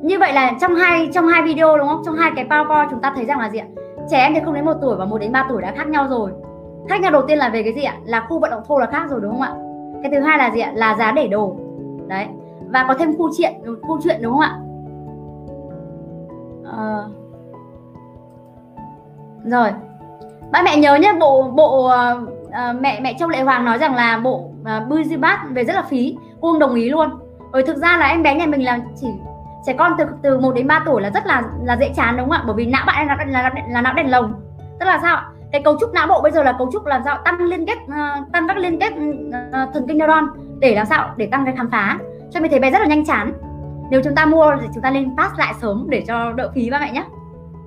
Như vậy là trong hai trong hai video đúng không? Trong hai cái powerpoint chúng ta thấy rằng là gì ạ? Trẻ em thì không đến một tuổi và một đến 3 tuổi đã khác nhau rồi. Khác nhau đầu tiên là về cái gì ạ? Là khu vận động thô là khác rồi đúng không ạ? Cái thứ hai là gì ạ? Là giá để đồ. Đấy. Và có thêm khu chuyện khu chuyện đúng không ạ? À... rồi. Ba mẹ nhớ nhé bộ bộ uh, mẹ mẹ châu lệ hoàng nói rằng là bộ uh, bươi bát về rất là phí. Cô đồng ý luôn bởi thực ra là em bé nhà mình là chỉ trẻ con từ từ 1 đến 3 tuổi là rất là là dễ chán đúng không ạ? Bởi vì não bạn là, là, là, là não đèn lồng. Tức là sao ạ? Cái cấu trúc não bộ bây giờ là cấu trúc làm sao tăng liên kết uh, tăng các liên kết uh, thần kinh neuron để làm sao để tăng cái khám phá. Cho nên thấy bé rất là nhanh chán. Nếu chúng ta mua thì chúng ta nên pass lại sớm để cho đỡ phí ba mẹ nhé.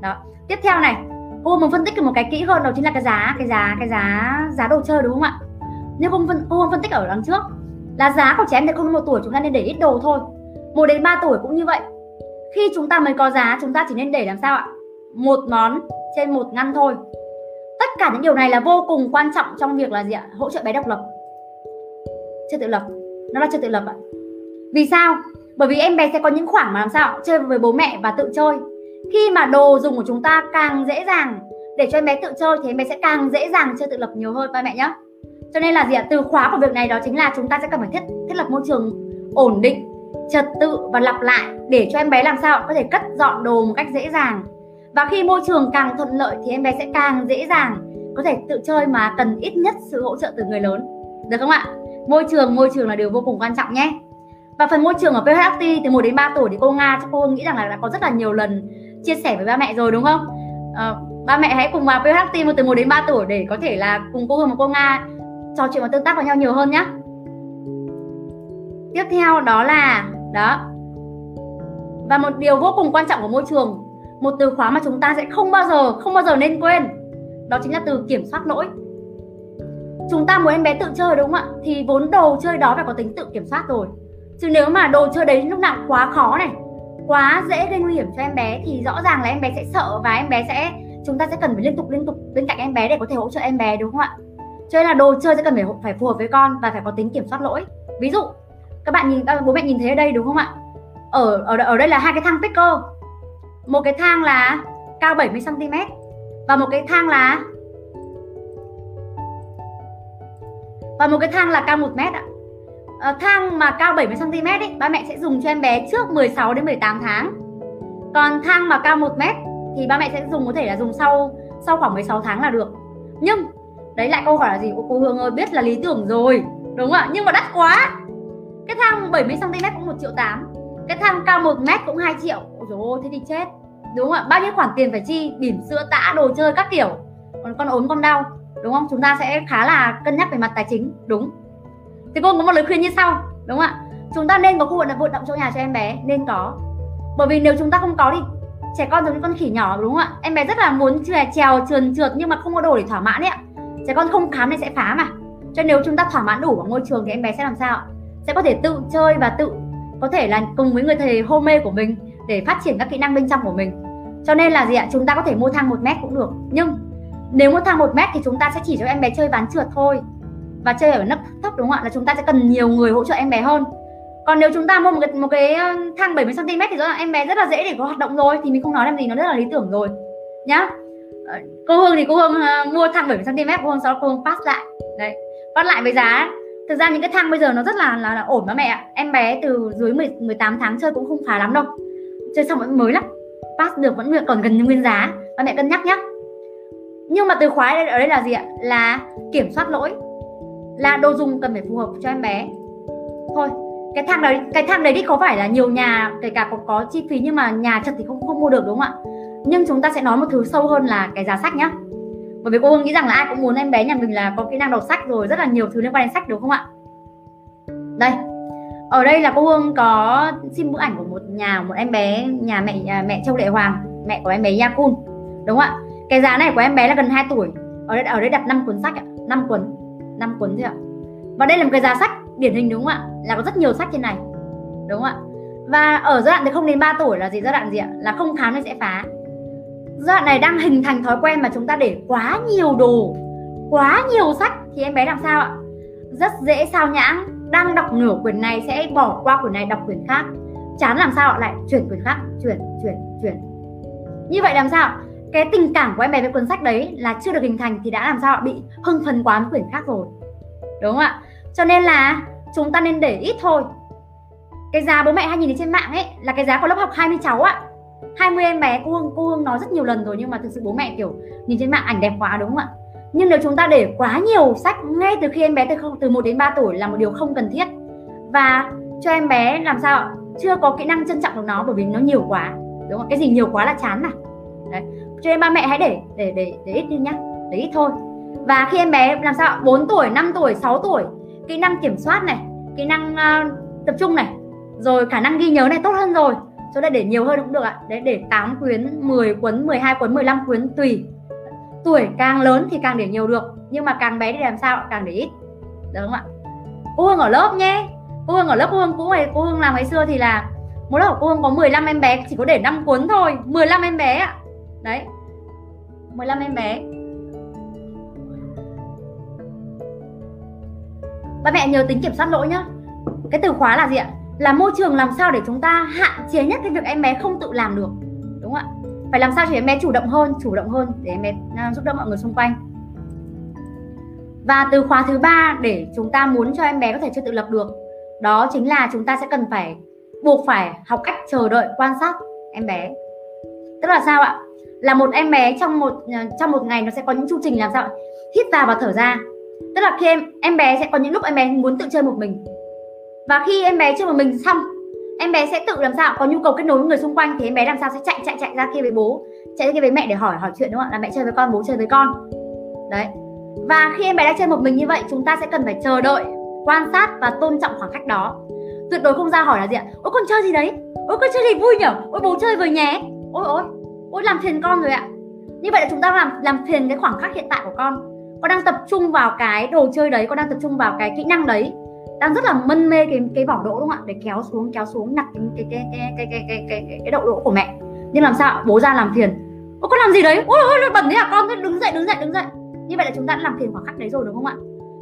Đó. Tiếp theo này cô muốn phân tích một cái kỹ hơn đó chính là cái giá cái giá cái giá giá đồ chơi đúng không ạ? Nếu không phân cô không phân tích ở đằng trước là giá của trẻ em từ không đến một tuổi chúng ta nên để ít đồ thôi. Một đến 3 tuổi cũng như vậy. Khi chúng ta mới có giá, chúng ta chỉ nên để làm sao ạ? Một món trên một ngăn thôi. Tất cả những điều này là vô cùng quan trọng trong việc là gì ạ? Hỗ trợ bé độc lập. Chưa tự lập. Nó là chưa tự lập ạ. Vì sao? Bởi vì em bé sẽ có những khoảng mà làm sao chơi với bố mẹ và tự chơi. Khi mà đồ dùng của chúng ta càng dễ dàng để cho em bé tự chơi thì em bé sẽ càng dễ dàng chơi tự lập nhiều hơn, ba mẹ nhé cho nên là gì ạ? Từ khóa của việc này đó chính là chúng ta sẽ cần phải thiết thiết lập môi trường ổn định trật tự và lặp lại để cho em bé làm sao có thể cất dọn đồ một cách dễ dàng. Và khi môi trường càng thuận lợi thì em bé sẽ càng dễ dàng có thể tự chơi mà cần ít nhất sự hỗ trợ từ người lớn. Được không ạ? Môi trường môi trường là điều vô cùng quan trọng nhé. Và phần môi trường ở PHT từ 1 đến 3 tuổi thì cô Nga cho cô nghĩ rằng là đã có rất là nhiều lần chia sẻ với ba mẹ rồi đúng không? À, ba mẹ hãy cùng vào PHT từ 1 đến 3 tuổi để có thể là cùng cô Hương và cô Nga trò chuyện và tương tác với nhau nhiều hơn nhé tiếp theo đó là, đó. Và một điều vô cùng quan trọng của môi trường, một từ khóa mà chúng ta sẽ không bao giờ, không bao giờ nên quên, đó chính là từ kiểm soát lỗi. Chúng ta muốn em bé tự chơi đúng không ạ? Thì vốn đồ chơi đó phải có tính tự kiểm soát rồi. Chứ nếu mà đồ chơi đấy lúc nào quá khó này, quá dễ gây nguy hiểm cho em bé thì rõ ràng là em bé sẽ sợ và em bé sẽ, chúng ta sẽ cần phải liên tục liên tục bên cạnh em bé để có thể hỗ trợ em bé đúng không ạ? Cho nên là đồ chơi sẽ cần phải phải phù hợp với con và phải có tính kiểm soát lỗi. Ví dụ các bạn nhìn bố mẹ nhìn thấy ở đây đúng không ạ? Ở ở ở đây là hai cái thang picker. Một cái thang là cao 70 cm và một cái thang là và một cái thang là cao 1 mét ạ. À, thang mà cao 70 cm ấy ba mẹ sẽ dùng cho em bé trước 16 đến 18 tháng. Còn thang mà cao 1 mét thì ba mẹ sẽ dùng có thể là dùng sau sau khoảng 16 tháng là được. Nhưng đấy, lại câu hỏi là gì? Cô Hương ơi, biết là lý tưởng rồi. Đúng không ạ, nhưng mà đắt quá. Cái thang 70 cm cũng 1 triệu 8 cái thang cao 1 mét cũng 2 triệu. Ôi dồi ôi, thế thì chết. Đúng không ạ, bao nhiêu khoản tiền phải chi? Bỉm sữa tã, đồ chơi các kiểu. Còn con ốm, con đau. Đúng không? Chúng ta sẽ khá là cân nhắc về mặt tài chính. Đúng. Thì cô có một lời khuyên như sau. Đúng không ạ, chúng ta nên có khu vực vận động trong nhà cho em bé. Nên có. Bởi vì nếu chúng ta không có thì trẻ con giống như con khỉ nhỏ, đúng không ạ? Em bé rất là muốn trèo trèo, trườn trượt nhưng mà không có đồ để thỏa mãn ấy ạ trẻ con không khám thì sẽ phá mà. Cho nếu chúng ta thỏa mãn đủ ở môi trường thì em bé sẽ làm sao sẽ có thể tự chơi và tự có thể là cùng với người thầy hôn mê của mình để phát triển các kỹ năng bên trong của mình. Cho nên là gì ạ? Chúng ta có thể mua thang một mét cũng được. Nhưng nếu mua thang một mét thì chúng ta sẽ chỉ cho em bé chơi ván trượt thôi. Và chơi ở nấc thấp đúng không ạ? Là chúng ta sẽ cần nhiều người hỗ trợ em bé hơn. Còn nếu chúng ta mua một cái một cái thang 70 cm thì rõ ràng em bé rất là dễ để có hoạt động rồi, thì mình không nói làm gì, nó rất là lý tưởng rồi. Nhá cô Hương thì cô Hương uh, mua thang 70 cm cô Hương sau đó cô Hương pass lại. Đấy pass lại với giá thực ra những cái thang bây giờ nó rất là là, là ổn đó mẹ ạ. Em bé từ dưới 10, 18 tháng chơi cũng không phá lắm đâu. Chơi xong vẫn mới lắm. Pass được vẫn còn gần như nguyên giá. Và mẹ cân nhắc nhé nhưng mà từ khóa ở đây là gì ạ? Là kiểm soát lỗi. Là đồ dùng cần phải phù hợp cho em bé. Thôi cái thang đấy cái thang đấy thì có phải là nhiều nhà kể cả có có chi phí nhưng mà nhà chật thì không không mua được đúng không ạ? Nhưng chúng ta sẽ nói một thứ sâu hơn là cái giá sách nhá. Bởi vì cô Hương nghĩ rằng là ai cũng muốn em bé nhà mình là có kỹ năng đọc sách rồi, rất là nhiều thứ liên quan đến sách, đúng không ạ? Đây, ở đây là cô Hương có xin bức ảnh của một nhà, một em bé, nhà mẹ nhà mẹ Châu Lệ Hoàng, mẹ của em bé Yakun đúng không ạ? Cái giá này của em bé là gần 2 tuổi. Ở đây ở đây đặt 5 cuốn sách ạ. 5 cuốn 5 cuốn thôi ạ? Và đây là một cái giá sách điển hình, đúng không ạ? Là có rất nhiều sách trên này, đúng không ạ? Và ở giai đoạn từ không đến 3 tuổi là gì? Giai đoạn gì ạ? Là không khám nên sẽ phá giai đoạn này đang hình thành thói quen mà chúng ta để quá nhiều đồ, quá nhiều sách. Thì em bé làm sao ạ? Rất dễ sao nhãng. Đang đọc nửa quyển này sẽ bỏ qua quyển này, đọc quyển khác. Chán làm sao lại chuyển quyển khác, chuyển chuyển chuyển. Như vậy làm sao cái tình cảm của em bé với cuốn sách đấy là chưa được hình thành thì đã làm sao bị hưng phấn quá với quyển khác rồi. Đúng không ạ? Cho nên là chúng ta nên để ít thôi. Cái giá bố mẹ hay nhìn thấy trên mạng ấy là cái giá của lớp học 20 cháu ạ. 20 em bé cô Hương cô Hương nói rất nhiều lần rồi nhưng mà thực sự bố mẹ kiểu nhìn trên mạng ảnh đẹp quá đúng không ạ? Nhưng nếu chúng ta để quá nhiều sách ngay từ khi em bé từ không từ 1 đến 3 tuổi là một điều không cần thiết. Và cho em bé làm sao chưa có kỹ năng trân trọng được nó bởi vì nó nhiều quá đúng không? Cái gì nhiều quá là chán này đấy. Cho nên ba mẹ hãy để để để để ít đi nhá để ít thôi. Và khi em bé làm sao 4 tuổi 5 tuổi 6 tuổi kỹ năng kiểm soát này kỹ năng uh, tập trung này rồi khả năng ghi nhớ này tốt hơn rồi cho này để nhiều hơn cũng được ạ. Đấy, để 8 quyến 10 cuốn 12 cuốn 15 cuốn tùy. Tuổi càng lớn thì càng để nhiều được, nhưng mà càng bé thì làm sao càng để ít. Đúng không ạ? Cô Hương ở lớp nhé. Cô Hương ở lớp, cô Hương cũ ngày cô Hương làm ngày xưa thì là một lớp của cô Hương có 15 em bé, chỉ có để 5 cuốn thôi. 15 em bé ạ. Đấy. 15 em bé. Ba mẹ nhớ tính kiểm soát lỗi nhá. Cái từ khóa là gì ạ? Là môi trường làm sao để chúng ta hạn chế nhất cái việc em bé không tự làm được, đúng không ạ? Phải làm sao để em bé chủ động hơn, chủ động hơn để em bé à, giúp đỡ mọi người xung quanh. Và từ khóa thứ ba để chúng ta muốn cho em bé có thể chưa tự lập được, đó chính là chúng ta sẽ cần phải buộc phải học cách chờ đợi, quan sát em bé. Tức là sao ạ? Là một em bé trong một à, trong một ngày nó sẽ có những chu trình làm sao hít vào và thở ra. Tức là khi em em bé sẽ có những lúc em bé muốn tự chơi một mình và khi em bé chơi một mình xong, em bé sẽ tự làm sao? Có nhu cầu kết nối với người xung quanh thì em bé làm sao? Sẽ chạy chạy chạy ra kia với bố. Chạy ra kia với mẹ để hỏi hỏi chuyện đúng không ạ? Là mẹ chơi với con, bố chơi với con. Đấy. Và khi em bé đã chơi một mình như vậy, chúng ta sẽ cần phải chờ đợi, quan sát và tôn trọng khoảng cách đó. Tuyệt đối không ra hỏi là gì ạ? Ôi, con chơi gì đấy? Ôi, con chơi gì vui nhở? Ôi, bố chơi với nhé. Ôi ôi ôi, làm phiền con rồi ạ. Như vậy là chúng ta làm làm phiền cái khoảng khắc hiện tại của con. Con đang tập trung vào cái đồ chơi đấy, con đang tập trung vào cái kỹ năng đấy đang rất là mân mê cái cái vỏ đỗ đúng không ạ? Để kéo xuống kéo xuống nhặt cái cái cái cái cái cái cái, cái, cái đậu đỗ của mẹ. Nhưng làm sao bố ra làm phiền. Ô con làm gì đấy? Ôi ôi bẩn thế à? Con cứ đứng dậy đứng dậy đứng dậy. Như vậy là chúng ta đã làm phiền khoảng khắc đấy rồi đúng không ạ?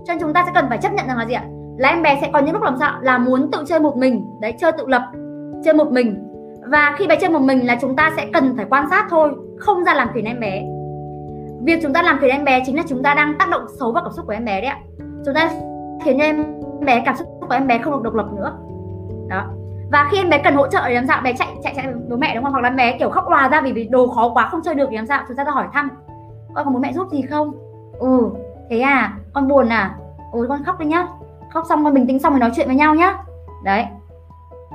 Cho nên chúng ta sẽ cần phải chấp nhận rằng là gì ạ? Là em bé sẽ có những lúc làm sao là muốn tự chơi một mình. Đấy chơi tự lập chơi một mình. Và khi bé chơi một mình là chúng ta sẽ cần phải quan sát thôi không ra làm phiền em bé. Việc chúng ta làm phiền em bé chính là chúng ta đang tác động xấu vào cảm xúc của em bé đấy ạ. Chúng ta khiến em bé cảm xúc của em bé không được độc lập nữa. Đó. Và khi em bé cần hỗ trợ thì làm sao bé chạy chạy chạy bố mẹ đúng không? Hoặc là em bé kiểu khóc hòa ra vì, vì đồ khó quá không chơi được thì làm sao chúng ta ra hỏi thăm con có bố mẹ giúp gì không? Ừ. Thế à? Con buồn à? Ôi con khóc đi nhá. Khóc xong con bình tĩnh xong rồi nói chuyện với nhau nhá. Đấy.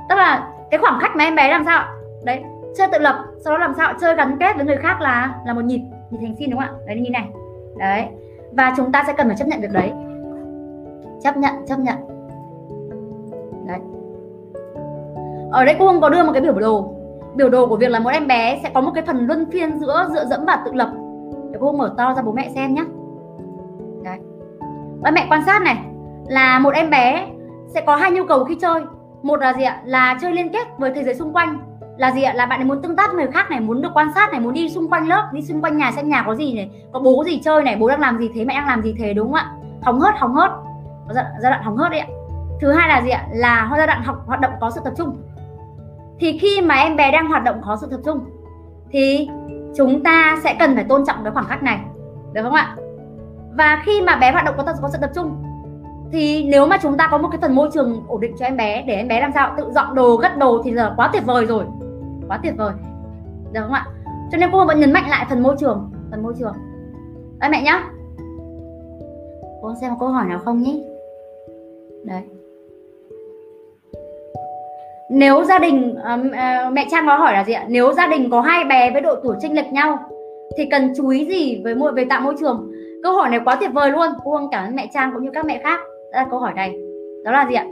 Tức là cái khoảng cách mà em bé làm sao đấy chơi tự lập sau đó làm sao chơi gắn kết với người khác là là một nhịp nhịp thành xin đúng không ạ? Đấy như này. Đấy. Và chúng ta sẽ cần phải chấp nhận việc đấy chấp nhận chấp nhận. Đấy. Ở đây cô không có đưa một cái biểu đồ. Biểu đồ của việc là một em bé sẽ có một cái phần luân phiên giữa dựa dẫm và tự lập. Để cô mở to ra bố mẹ xem nhé đấy. Ba mẹ quan sát này, là một em bé sẽ có hai nhu cầu khi chơi. Một là gì ạ? Là chơi liên kết với thế giới xung quanh. Là gì ạ? Là bạn ấy muốn tương tác người khác này, muốn được quan sát này, muốn đi xung quanh lớp, đi xung quanh nhà xem nhà có gì này, có bố gì chơi này, bố đang làm gì thế, mẹ đang làm gì thế, đúng không ạ? Hóng hớt hóng hớt giai, giai đoạn hóng hớt đấy ạ. Thứ hai là gì ạ? Là giai đoạn học hoạt động có sự tập trung. Thì khi mà em bé đang hoạt động có sự tập trung thì chúng ta sẽ cần phải tôn trọng cái khoảng cách này. Được không ạ? Và khi mà bé hoạt động có, có sự tập trung thì nếu mà chúng ta có một cái phần môi trường ổn định cho em bé để em bé làm sao? Tự dọn đồ gất đồ thì giờ quá tuyệt vời rồi. Quá tuyệt vời. Được không ạ? Cho nên cô vẫn nhấn mạnh lại phần môi trường phần môi trường. Đây mẹ nhá. Cô xem câu hỏi nào không nhé đấy. Nếu gia đình uh, mẹ trang có hỏi là gì ạ? Nếu gia đình có hai bé với độ tuổi chênh lệch nhau thì cần chú ý gì với môi về tạo môi trường? Câu hỏi này quá tuyệt vời luôn. Cô cảm ơn mẹ trang cũng như các mẹ khác ra câu hỏi này. Đó là gì ạ?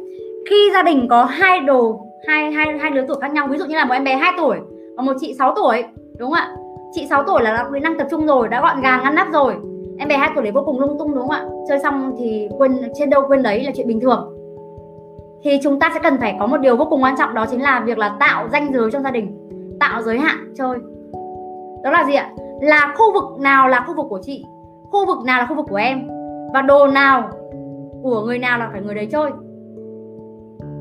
Khi gia đình có hai đồ hai hai hai đứa tuổi khác nhau ví dụ như là một em bé 2 tuổi và một chị 6 tuổi đúng không ạ? Chị 6 tuổi là đã kỹ năng tập trung rồi đã gọn gàng ngăn nắp rồi em bé 2 tuổi đấy vô cùng lung tung đúng không ạ? Chơi xong thì quên trên đâu quên đấy là chuyện bình thường. Thì chúng ta sẽ cần phải có một điều vô cùng quan trọng đó chính là việc là tạo danh giới trong gia đình tạo giới hạn chơi. Đó là gì ạ? Là khu vực nào là khu vực của chị khu vực nào là khu vực của em và đồ nào của người nào là phải người đấy chơi.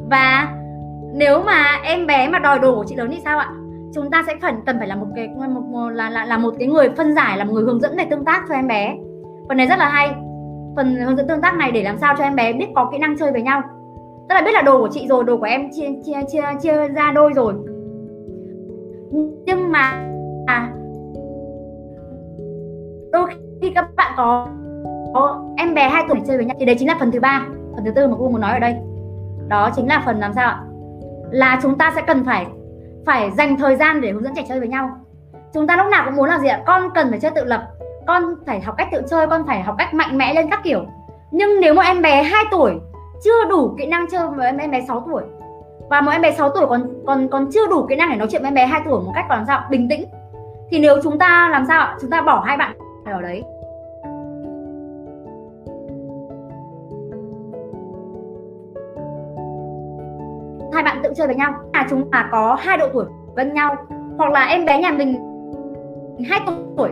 Và nếu mà em bé mà đòi đồ của chị lớn thì sao ạ? Chúng ta sẽ cần cần phải là một cái một, một là, là là một cái người phân giải là một người hướng dẫn để tương tác cho em bé phần này rất là hay. Phần hướng dẫn tương tác này để làm sao cho em bé biết có kỹ năng chơi với nhau. Tức là biết là đồ của chị rồi đồ của em chia chia chia chia ra đôi rồi. Nhưng mà à, đôi khi các bạn có, có em bé hai tuổi chơi với nhau thì đấy chính là phần thứ ba. Phần thứ tư mà cô muốn nói ở đây. Đó chính là phần làm sao ạ? Là chúng ta sẽ cần phải phải dành thời gian để hướng dẫn trẻ chơi với nhau. Chúng ta lúc nào cũng muốn là gì ạ? Con cần phải chơi tự lập con phải học cách tự chơi, con phải học cách mạnh mẽ lên các kiểu. Nhưng nếu một em bé 2 tuổi chưa đủ kỹ năng chơi với em bé 6 tuổi, và một em bé 6 tuổi còn còn còn chưa đủ kỹ năng để nói chuyện với em bé 2 tuổi một cách còn làm sao bình tĩnh, thì nếu chúng ta làm sao chúng ta bỏ hai bạn ở đấy. Hai bạn tự chơi với nhau. À chúng ta có hai độ tuổi với nhau. Hoặc là em bé nhà mình hai tuổi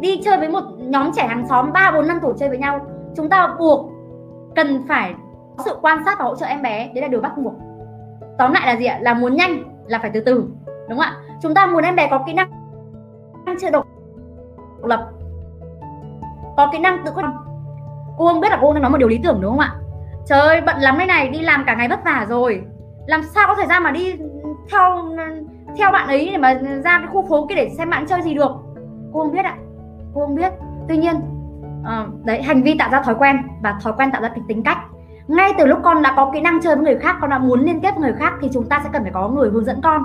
đi chơi với một nhóm trẻ hàng xóm ba bốn năm tuổi chơi với nhau. Chúng ta buộc cần phải có sự quan sát và hỗ trợ em bé. Đấy là điều bắt buộc. Tóm lại là gì ạ? Là muốn nhanh là phải từ từ, đúng không ạ? Chúng ta muốn em bé có kỹ năng chưa độc lập, có kỹ năng tự quyết cô không biết là cô đang nói một điều lý tưởng đúng không ạ? Trời ơi bận lắm đây này, đi làm cả ngày vất vả rồi. Làm sao có thời gian mà đi theo theo bạn ấy để mà ra cái khu phố kia để xem bạn chơi gì được? Cô không biết ạ cô không biết. Tuy nhiên uh, đấy hành vi tạo ra thói quen và thói quen tạo ra tính cách. Ngay từ lúc con đã có kỹ năng chơi với người khác con đã muốn liên kết với người khác thì chúng ta sẽ cần phải có người hướng dẫn con.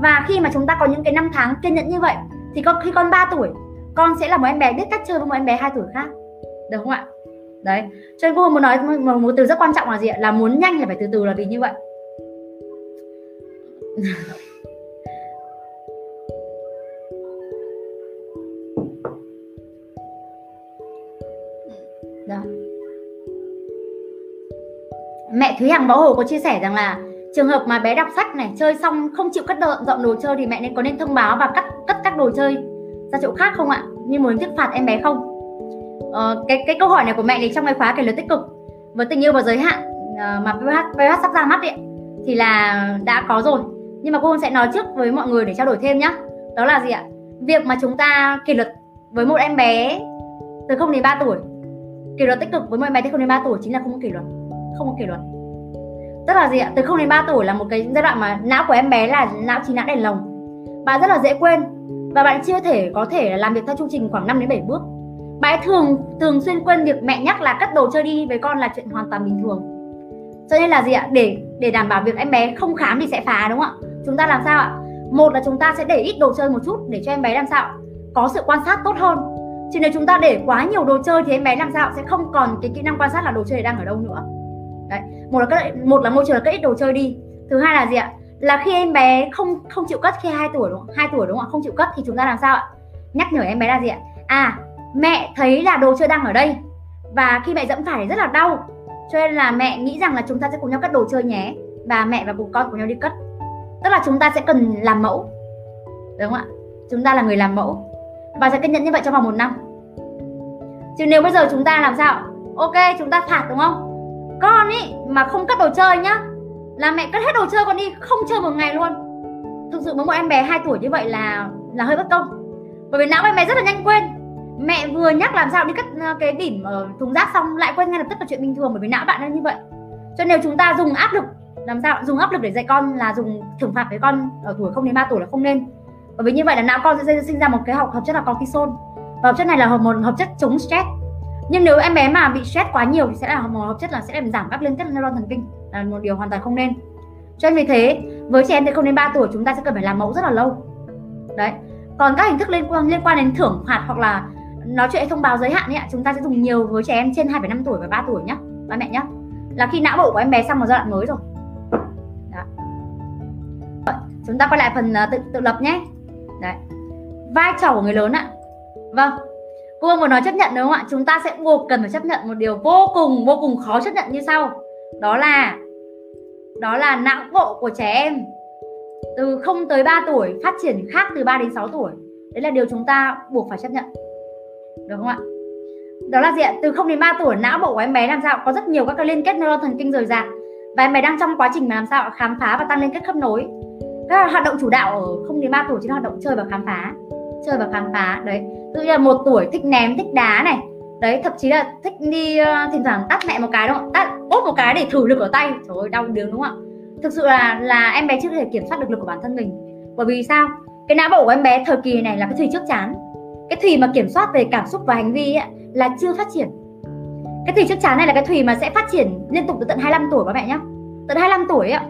Và khi mà chúng ta có những cái năm tháng kiên nhẫn như vậy thì con khi con 3 tuổi con sẽ là một em bé biết cách chơi với một em bé 2 tuổi khác. Được không ạ? Đấy. Cho nên cô muốn nói một, một từ rất quan trọng là gì ạ? Là muốn nhanh là phải từ từ là vì như vậy. *laughs* Mẹ Thúy Hằng Bảo Hồ có chia sẻ rằng là trường hợp mà bé đọc sách này chơi xong không chịu cất dọn dọn đồ chơi thì mẹ nên có nên thông báo và cắt cất các đồ chơi ra chỗ khác không ạ? Như muốn thuyết phạt em bé không? Ờ, cái cái câu hỏi này của mẹ thì trong cái khóa kỷ luật tích cực. Với tình yêu và giới hạn uh, mà PH, PH sắp ra mắt ấy, thì là đã có rồi. Nhưng mà cô sẽ nói trước với mọi người để trao đổi thêm nhé đó là gì ạ? Việc mà chúng ta kỷ luật với một em bé từ 0 đến 3 tuổi kỷ luật tích cực với một em bé từ 0 đến 3 tuổi chính là không có kỷ luật không có kỷ luật. Tức là gì ạ? Từ 0 đến 3 tuổi là một cái giai đoạn mà não của em bé là não trí não đèn lồng. Bạn rất là dễ quên và bạn chưa thể có thể làm việc theo chương trình khoảng 5 đến 7 bước. Bạn thường thường xuyên quên việc mẹ nhắc là cất đồ chơi đi với con là chuyện hoàn toàn bình thường. Cho nên là gì ạ? Để để đảm bảo việc em bé không khám thì sẽ phá, đúng không ạ? Chúng ta làm sao ạ? Một là chúng ta sẽ để ít đồ chơi một chút để cho em bé làm sao có sự quan sát tốt hơn. Chứ nếu chúng ta để quá nhiều đồ chơi thì em bé làm sao sẽ không còn cái kỹ năng quan sát là đồ chơi đang ở đâu nữa đấy, một là các một là môi trường là cất ít đồ chơi đi. Thứ hai là gì ạ? Là khi em bé không không chịu cất, khi hai tuổi đúng không? 2 tuổi đúng không ạ? Không chịu cất thì chúng ta làm sao ạ? Nhắc nhở em bé là gì ạ? À mẹ thấy là đồ chơi đang ở đây và khi mẹ dẫm phải rất là đau. Cho nên là mẹ nghĩ rằng là chúng ta sẽ cùng nhau cất đồ chơi nhé và mẹ và bố con cùng nhau đi cất. Tức là chúng ta sẽ cần làm mẫu. Đúng không ạ? Chúng ta là người làm mẫu. Và sẽ kiên nhẫn như vậy trong vòng một năm. Chứ nếu bây giờ chúng ta làm sao? Ok, chúng ta phạt đúng không? Con ý, mà không cất đồ chơi nhá. Là mẹ cất hết đồ chơi con đi, không chơi một ngày luôn. Thực sự với một em bé 2 tuổi như vậy là là hơi bất công. Bởi vì não em bé rất là nhanh quên. Mẹ vừa nhắc làm sao đi cất ờ, cái bỉm ở thùng rác xong lại quên ngay lập tức là chuyện bình thường, bởi vì não bạn nó như vậy. Cho nên nếu chúng ta dùng áp lực, làm sao dùng áp lực để dạy con là dùng thưởng phạt với con ở tuổi không đến 3 tuổi là không nên. Bởi vì như vậy là não con sẽ sinh ra một cái học hợp chất là cortisol và hợp chất này là một hợp chất chống stress nhưng nếu em bé mà bị stress quá nhiều thì sẽ là hormone hợp chất là sẽ làm giảm các liên kết neuron thần kinh là một điều hoàn toàn không nên. Cho nên vì thế với trẻ em từ không đến 3 tuổi chúng ta sẽ cần phải làm mẫu rất là lâu. Đấy. Còn các hình thức liên quan liên quan đến thưởng phạt hoặc là nói chuyện thông báo giới hạn ấy, chúng ta sẽ dùng nhiều với trẻ em trên 2,5 tuổi và 3 tuổi nhé ba mẹ nhé là khi não bộ của em bé sang một giai đoạn mới rồi. Đó. chúng ta quay lại phần à, tự tự lập nhé. Đấy. Vai trò của người lớn ạ. Vâng cô Hương vừa nói chấp nhận đúng không ạ? Chúng ta sẽ buộc cần phải chấp nhận một điều vô cùng vô cùng khó chấp nhận như sau. Đó là đó là não bộ của trẻ em từ 0 tới 3 tuổi phát triển khác từ 3 đến 6 tuổi. Đấy là điều chúng ta buộc phải chấp nhận. Được không ạ? Đó là gì ạ? Từ 0 đến 3 tuổi, não bộ của em bé làm sao? Có rất nhiều các cái liên kết neuron thần kinh rời rạc và em bé đang trong quá trình mà làm sao khám phá và tăng liên kết khớp nối. Các hoạt động chủ đạo ở 0 đến 3 tuổi chính là hoạt động chơi và khám phá chơi và khám phá. Đấy tự như là một tuổi thích ném thích đá này. Đấy thậm chí là thích đi uh, thỉnh thoảng tắt mẹ một cái đúng không? Tắt úp một cái để thử lực ở tay. Trời ơi đau điếng đúng không ạ? Thực sự là là em bé chưa thể kiểm soát được lực của bản thân mình. Bởi vì sao? Cái não bộ của em bé thời kỳ này là cái thùy trước chán. Cái thùy mà kiểm soát về cảm xúc và hành vi ấy, là chưa phát triển. Cái thùy trước chán này là cái thùy mà sẽ phát triển liên tục từ tận 25 tuổi các mẹ nhé tận 25 tuổi ạ.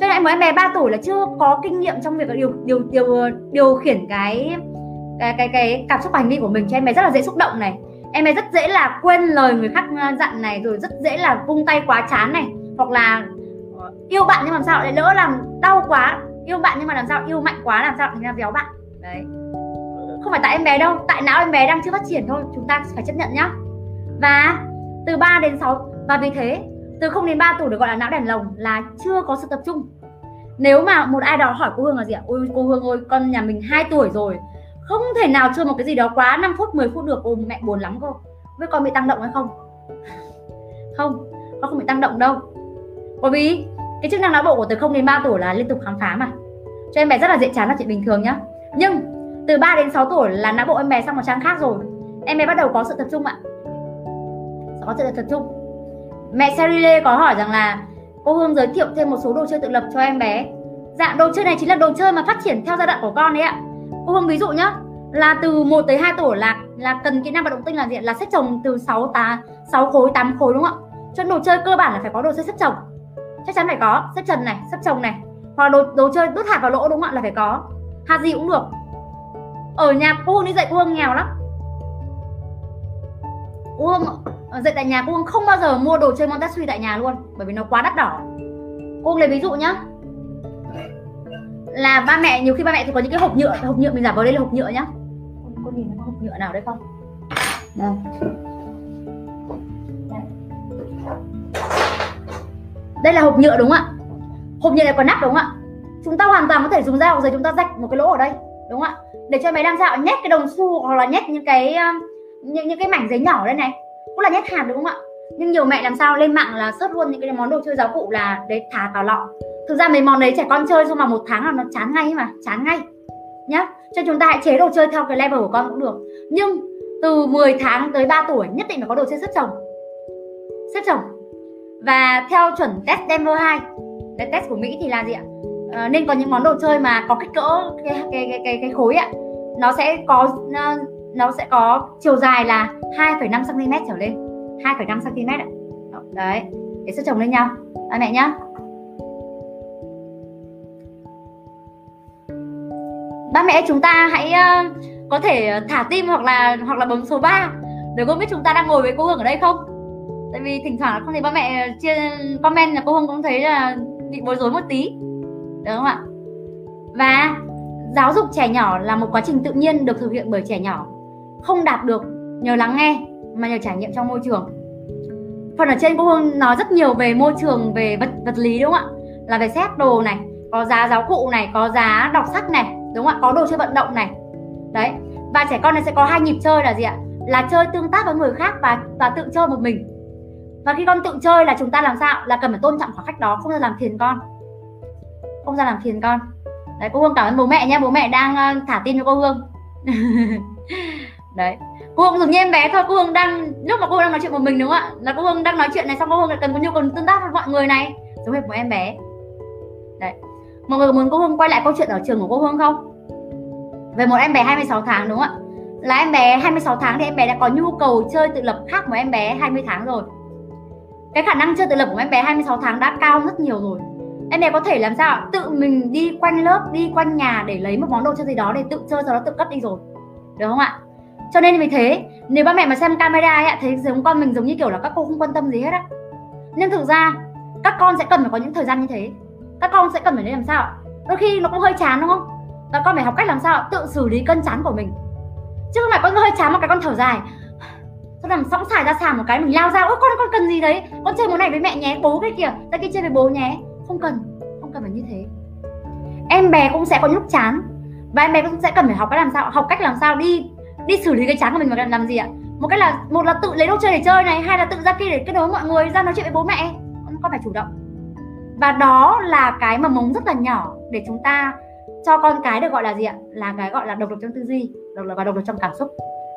Cho nên em bé 3 tuổi là chưa có kinh nghiệm trong việc điều điều điều điều khiển cái cái cái cái cảm xúc và hành vi của mình cho em bé rất là dễ xúc động này. Em bé rất dễ là quên lời người khác ờ, dặn này, rồi rất dễ là vung tay quá chán này, hoặc là ờ, yêu bạn nhưng làm sao lại lỡ làm đau quá, yêu bạn nhưng mà làm sao yêu mạnh quá, làm sao thành ra véo bạn. Đấy. Không phải tại em bé đâu, tại não em bé đang chưa phát triển thôi, chúng ta phải chấp nhận nhá. Và từ 3 đến 6 và vì thế, từ 0 đến 3 tuổi được gọi là não đèn lồng là chưa có sự tập trung. Nếu mà một ai đó hỏi cô Hương là gì ạ? Ôi, cô Hương ơi, con nhà mình 2 tuổi rồi không thể nào chơi một cái gì đó quá 5 phút 10 phút được. Ôi, mẹ buồn lắm cô với con bị tăng động hay không? *laughs* Không, con không bị tăng động đâu. Bởi vì cái chức năng não bộ của từ 0 đến 3 tuổi là liên tục khám phá mà. Cho em bé rất là dễ chán là chuyện bình thường nhá. Nhưng từ 3 đến 6 tuổi là não bộ em bé sang một trang khác rồi. Em bé bắt đầu có sự tập trung ạ. Có sự tập trung. Mẹ Serile có hỏi rằng là cô Hương giới thiệu thêm một số đồ chơi tự lập cho em bé. Dạ đồ chơi này chính là đồ chơi mà phát triển theo giai đoạn của con đấy ạ cô Hương ví dụ nhá, là từ 1 tới 2 tuổi là là cần kỹ năng vận động tinh là gì là xếp chồng từ 6 tá 6 khối 8 khối đúng không ạ? Cho đồ chơi cơ bản là phải có đồ chơi xếp chồng. Chắc chắn phải có, xếp trần này, xếp chồng này. Hoặc đồ đồ chơi đút hạt vào lỗ đúng không ạ? Là phải có. Hạt gì cũng được. Ở nhà cô Hương đi dạy, cô Hương nghèo lắm. Cô Hương dạy tại nhà cô Hương không bao giờ mua đồ chơi Montessori tại nhà luôn, bởi vì nó quá đắt đỏ. Cô Hương lấy ví dụ nhá là ba mẹ nhiều khi ba mẹ thì có những cái hộp nhựa hộp nhựa mình giả vào đây là hộp nhựa nhá. Con nhìn có hộp nhựa nào đây không? Đây. Đây. Là hộp nhựa đúng không ạ? Hộp nhựa này có nắp đúng không ạ? Chúng ta hoàn toàn có thể dùng dao rồi chúng ta rạch một cái lỗ ở đây đúng không ạ? Để cho máy đang dạo nhét cái đồng xu hoặc là nhét những cái um, những, những cái mảnh giấy nhỏ đây này. Cũng là nhét hạt đúng không ạ? Nhưng nhiều mẹ làm sao lên mạng là search luôn những cái món đồ chơi giáo cụ là để thả vào lọ thực ra mấy món đấy trẻ con chơi xong mà một tháng là nó chán ngay mà chán ngay. Nhá cho chúng ta hãy chế đồ chơi theo cái level của con cũng được. Nhưng từ 10 tháng tới 3 tuổi nhất định phải có đồ chơi xếp chồng. Xếp chồng. Và theo chuẩn test Denver 2 cái test của Mỹ thì là gì ạ? À, nên có những món đồ chơi mà có kích cỡ cái cái cái cái, cái khối ạ. Nó sẽ có nó, nó sẽ có chiều dài là 2,5 cm trở lên. 2,5 cm ạ. Đấy để xếp chồng lên nhau. À, mẹ nhá. Ba mẹ chúng ta hãy uh, có thể thả tim hoặc là hoặc là bấm số 3 để cô biết chúng ta đang ngồi với cô Hương ở đây không? Tại vì thỉnh thoảng không thấy ba mẹ chia comment là cô Hương cũng thấy là bị bối rối một tí. Đúng không ạ? Và giáo dục trẻ nhỏ là một quá trình tự nhiên được thực hiện bởi trẻ nhỏ. Không đạt được nhờ lắng nghe mà nhờ trải nghiệm trong môi trường. Phần ở trên cô Hương nói rất nhiều về môi trường về vật vật lý đúng không ạ? Là về xét đồ này có giá giáo cụ này có giá đọc sách này đúng không ạ? Có đồ chơi vận động này. Đấy. Và trẻ con này sẽ có hai nhịp chơi là gì ạ? Là chơi tương tác với người khác và và tự chơi một mình. Và khi con tự chơi là chúng ta làm sao? Là cần phải tôn trọng khoảng cách đó, không ra làm phiền con. Không ra làm phiền con. Đấy, cô hương cảm ơn bố mẹ nhé. Bố mẹ đang ờ, thả tin cho cô hương. *laughs* Đấy. Cô hương dùng như em bé thôi. Cô hương đang, lúc mà cô hương đang nói chuyện một mình đúng không ạ? Là cô hương đang nói chuyện này, xong cô hương lại cần có nhu cầu tương tác với mọi người này. Giống hệt một em bé. Đấy. Mọi người muốn cô hương quay lại câu chuyện ở trường của cô hương không? Về một em bé 26 tháng đúng không ạ? Là em bé 26 tháng thì em bé đã có nhu cầu chơi tự lập khác với em bé 20 tháng rồi. Cái khả năng chơi tự lập của em bé 26 tháng đã cao rất nhiều rồi. Em bé có thể làm sao tự mình đi quanh lớp đi quanh nhà để lấy một món đồ chơi gì đó để tự chơi sau đó tự cất đi rồi. Được không ạ? Cho nên vì thế nếu ba mẹ mà xem camera ấy, thấy giống con mình giống như kiểu là các cô không quan tâm gì hết á nhưng thực ra các con sẽ cần phải có những thời gian như thế. Các con sẽ cần phải làm sao đôi khi nó cũng hơi chán đúng không? Và con phải học cách làm sao tự xử lý cân chán của mình. Chứ không phải con hơi chán một cái con thở dài. Con làm sóng xài ra sàn một cái, mình lao ra, ôi, con con cần gì đấy? Con chơi món này với mẹ nhé, bố cái kìa ta kia chơi với bố nhé. Không cần không cần phải như thế. Em bé cũng sẽ có lúc chán, và em bé cũng sẽ cần phải học cách làm sao, học cách làm sao đi đi xử lý cái chán của mình và làm gì ạ? Một cách là, một là tự lấy đồ chơi để chơi này, hai là tự ra kia để kết nối mọi người, ra nói chuyện với bố mẹ. Con phải chủ động. Và đó là cái mà mống rất là nhỏ để chúng ta cho con cái được gọi là gì ạ? Là cái gọi là độc lập trong tư duy, độc lập và độc lập trong cảm xúc.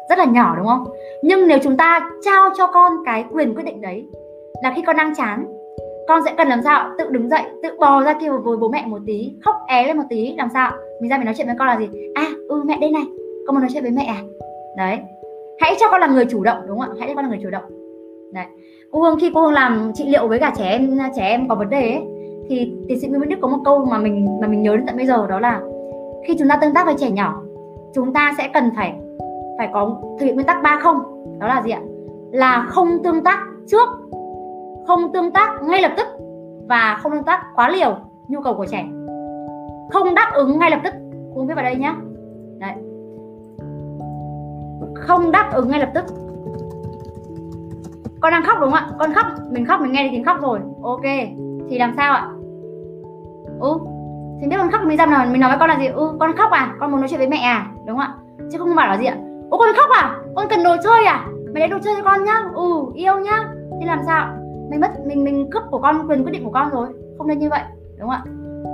Rất là nhỏ, đúng không? Nhưng nếu chúng ta trao cho con cái quyền quyết định đấy, là khi con đang chán, con sẽ cần làm sao? Tự đứng dậy, tự bò ra kia với bố mẹ một tí, khóc é lên một tí, làm sao? Mình ra mình nói chuyện với con là gì? À ừ mẹ đây này, con muốn nói chuyện với mẹ à? Đấy. Hãy cho con là người chủ động, đúng không ạ? Hãy cho con là người chủ động. Đấy. Cô hương, khi cô hương làm trị liệu với cả trẻ em trẻ em có vấn đề ấy thì tiến sĩ Nguyễn Đức có một câu mà mình mà mình nhớ đến tận bây giờ, đó là khi chúng ta tương tác với trẻ nhỏ, chúng ta sẽ cần phải phải có thực hiện nguyên tắc ba không, đó là gì ạ? Là không tương tác trước, không tương tác ngay lập tức và không tương tác quá liều nhu cầu của trẻ. Không đáp ứng ngay lập tức cũng viết vào đây nhé đấy. Không đáp ứng ngay lập tức. Con đang khóc đúng không ạ? Con khóc, mình khóc, mình nghe thấy tiếng khóc rồi. Ok, thì làm sao ạ? Ừ. Thì biết con khóc mình ra nào, mình nói với con là gì? Ừ con khóc à? Con muốn nói chuyện với mẹ à? Đúng không ạ? Chứ không bảo là gì ạ? Ô con khóc à? Con cần đồ chơi à? Mày lấy đồ chơi cho con nhá. Ừ yêu nhá. Thì làm sao? Mình mất, mình mình cướp của con, quyền quyết định của con rồi. Không nên như vậy. Đúng không ạ?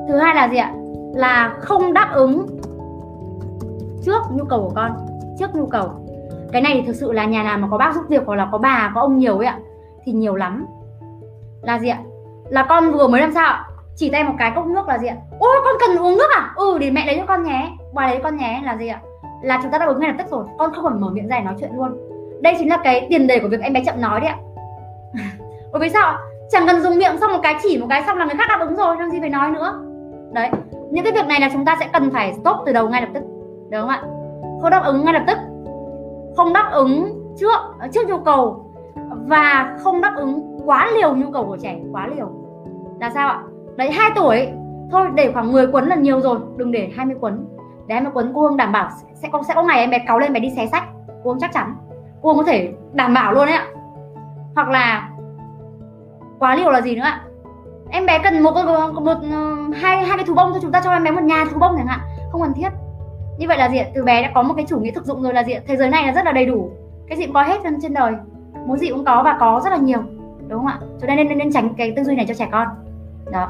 Thứ hai là gì ạ? Là không đáp ứng trước nhu cầu của con. Trước nhu cầu. Cái này thì thực sự là nhà nào mà có bác giúp việc hoặc là có bà, có ông nhiều ấy ạ, thì nhiều lắm. Là gì ạ? Là con vừa mới làm sao chỉ tay một cái cốc nước là gì ạ? Ôi con cần uống nước à? Ừ để mẹ lấy cho con nhé. Bà lấy con nhé, là gì ạ? Là chúng ta đã ứng ngay lập tức rồi. Con không cần mở miệng ra nói chuyện luôn. Đây chính là cái tiền đề của việc em bé chậm nói đấy ạ. *laughs* Bởi vì sao chẳng cần dùng miệng xong một cái chỉ một cái xong là người khác đáp ứng rồi, làm gì phải nói nữa. Đấy, những cái việc này là chúng ta sẽ cần phải stop từ đầu ngay lập tức. Đúng không ạ? Không đáp ứng ngay lập tức. Không đáp ứng trước trước nhu cầu. Và không đáp ứng quá liều nhu cầu của trẻ, quá liều. Là sao ạ? Đấy 2 tuổi thôi để khoảng 10 quấn là nhiều rồi đừng để 20 quấn để 20 quấn cô Hương đảm bảo sẽ có sẽ có ngày em bé cáu lên bé đi xé sách. Cô Hương chắc chắn. Cô Hương có thể đảm bảo luôn đấy ạ. Hoặc là quá liều là gì nữa ạ? Em bé cần một, một, một hai hai cái thú bông thôi chúng ta cho em bé một nhà thú bông chẳng hạn. Không cần thiết. Như vậy là gì từ bé đã có một cái chủ nghĩa thực dụng rồi là gì thế giới này là rất là đầy đủ. Cái gì cũng có hết trên trên đời. Muốn gì cũng có và có rất là nhiều. Đúng không ạ? Cho nên nên nên tránh cái tư duy này cho trẻ con. Đó.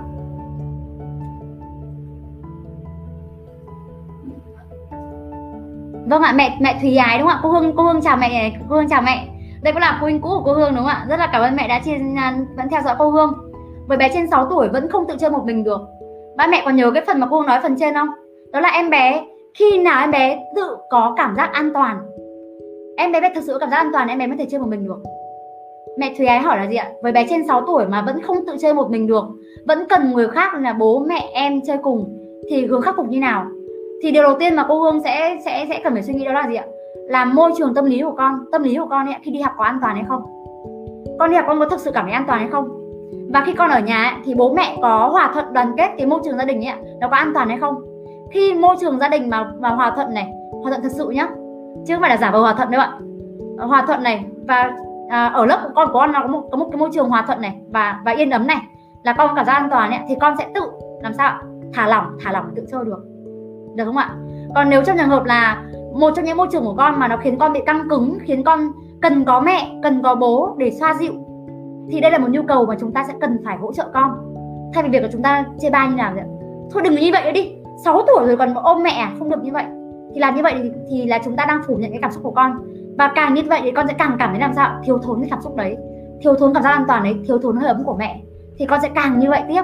Vâng ạ, mẹ mẹ thùy ái đúng không ạ? Cô hương cô hương chào mẹ, cô hương chào mẹ. Đây cũng là phụ huynh cũ của cô hương đúng không ạ? Rất là cảm ơn mẹ đã chia à, vẫn theo dõi cô hương. Với bé trên 6 tuổi vẫn không tự chơi một mình được. Ba mẹ còn nhớ cái phần mà cô hương nói phần trên không? Đó là em bé, khi nào em bé tự có cảm giác an toàn? Em bé thực sự cảm giác an toàn em bé mới thể chơi một mình được. Mẹ Thùy Ái hỏi là gì ạ? Với bé trên 6 tuổi mà vẫn không tự chơi một mình được, vẫn cần người khác là bố, mẹ, em chơi cùng, thì hướng khắc phục như nào? Thì điều đầu tiên mà cô Hương sẽ sẽ sẽ cần phải suy nghĩ đó là gì ạ? Là môi trường tâm lý của con tâm lý của con ấy, khi đi học có an toàn hay không? Con đi học con có thực sự cảm thấy an toàn hay không? Và khi con ở nhà ấy, thì bố mẹ có hòa thuận đoàn kết cái môi trường gia đình ấy nó có an toàn hay không? Khi môi trường gia đình mà mà hòa thuận này hòa thuận thật sự nhá chứ không phải là giả vờ hòa thuận đâu ạ. Ờ, hòa thuận này và à, ở lớp của con của con nó có một có một cái môi trường hòa thuận này và và yên ấm này là con cảm giác an toàn ấy, thì con sẽ tự làm sao thả lỏng thả lỏng tự chơi được được không ạ? Còn nếu trong trường hợp là một trong những môi trường của con mà nó khiến con bị căng cứng khiến con cần có mẹ cần có bố để xoa dịu thì đây là một nhu cầu mà chúng ta sẽ cần phải hỗ trợ con. Thay vì việc của chúng ta chê bai như nào vậy thôi đừng như vậy đi. 6 tuổi rồi còn ôm mẹ à? không được như vậy. Thì làm như vậy thì, thì là chúng ta đang phủ nhận cái cảm xúc của con. Và càng như vậy thì con sẽ càng cảm thấy làm sao thiếu thốn cái cảm xúc đấy. Thiếu thốn cảm giác an toàn đấy. Thiếu thốn hơi ấm của mẹ. Thì con sẽ càng như vậy tiếp.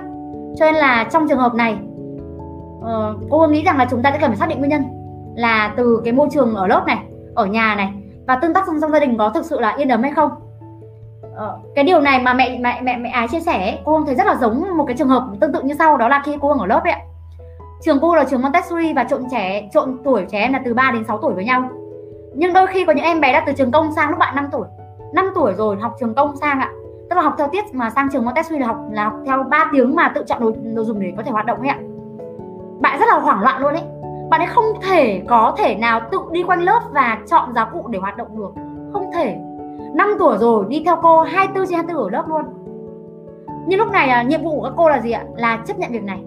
Cho nên là trong trường hợp này uh, cô nghĩ rằng là chúng ta sẽ cần phải xác định nguyên nhân là từ cái môi trường ở lớp này ở nhà này và tương tác trong, trong gia đình có thực sự là yên ấm hay không? Ờ, cái điều này mà mẹ mẹ mẹ mẹ ái chia sẻ ấy, cô Hương thấy rất là giống một cái trường hợp tương tự như sau đó là khi cô Hương ở lớp ấy trường cô là trường Montessori và trộn trẻ trộn tuổi trẻ em là từ 3 đến 6 tuổi với nhau. Nhưng đôi khi có những em bé đã từ trường công sang lúc bạn 5 tuổi. 5 tuổi rồi học trường công sang ạ. Tức là học theo tiết mà sang trường Montessori là học là học theo 3 tiếng mà tự chọn đồ, đồ dùng để có thể hoạt động ấy ạ bạn rất là hoảng loạn luôn ấy. Bạn ấy không thể có thể nào tự đi quanh lớp và chọn giáo cụ để hoạt động được. Không thể. 5 tuổi rồi, đi theo cô 24 trên 24 ở lớp luôn. Nhưng lúc này à, nhiệm vụ của các cô là gì ạ? Là chấp nhận việc này.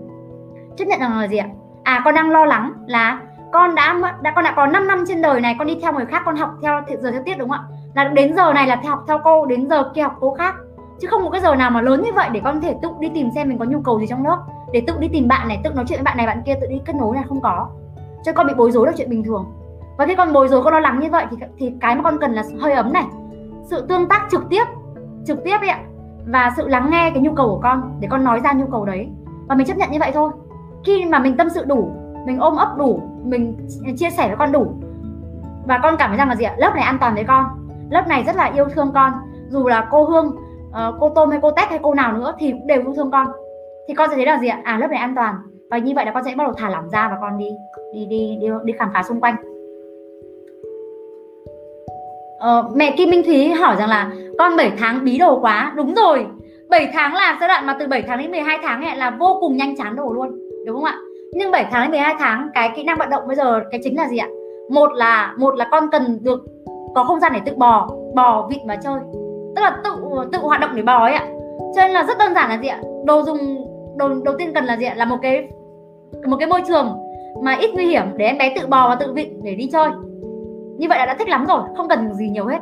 Chấp nhận rằng là gì ạ? À con đang lo lắng là con đã đã, con đã có 5 năm trên đời này, con đi theo người khác, con học theo giờ theo tiết đúng không ạ? Là đến giờ này là theo học theo cô, đến giờ kia học cô khác. Chứ không có cái giờ nào mà lớn như vậy để con có thể tự đi tìm xem mình có nhu cầu gì trong lớp để tự đi tìm bạn này, tự nói chuyện với bạn này, bạn kia tự đi kết nối này, không có. Cho con bị bối rối là chuyện bình thường. Và khi con bối rối, con lo lắng như vậy thì thì cái mà con cần là hơi ấm này, sự tương tác trực tiếp trực tiếp ấy ạ, và sự lắng nghe cái nhu cầu của con để con nói ra nhu cầu đấy. Và mình chấp nhận như vậy thôi. Khi mà mình tâm sự đủ, mình ôm ấp đủ, mình chia sẻ với con đủ, và con cảm thấy rằng là gì ạ? Lớp này an toàn với con. Lớp này rất là yêu thương con. Dù là cô hương ờ, cô tôm hay cô tét hay cô nào nữa thì cũng đều yêu thương con thì con sẽ thấy là gì ạ? À lớp này an toàn. Và như vậy là con sẽ bắt đầu thả lỏng ra và con đi đi đi đi, đi khám phá xung quanh. Ờ, mẹ Kim Minh Thúy hỏi rằng là con 7 tháng bí đồ quá. Đúng rồi. 7 tháng là giai đoạn mà từ 7 tháng đến 12 tháng ấy là vô cùng nhanh chán đồ luôn. Đúng không ạ? Nhưng 7 tháng đến 12 tháng cái kỹ năng vận động bây giờ cái chính là gì ạ? Một là một là con cần được có không gian để tự bò bò vịt mà chơi. Tức là tự tự hoạt động để bò ấy ạ. Cho nên là rất đơn giản là gì ạ? Đồ dùng đầu đầu tiên cần là gì ạ? Là một cái một cái môi trường mà ít nguy hiểm để em bé tự bò và tự vịn để đi chơi. Như vậy là đã thích lắm rồi không cần gì nhiều hết.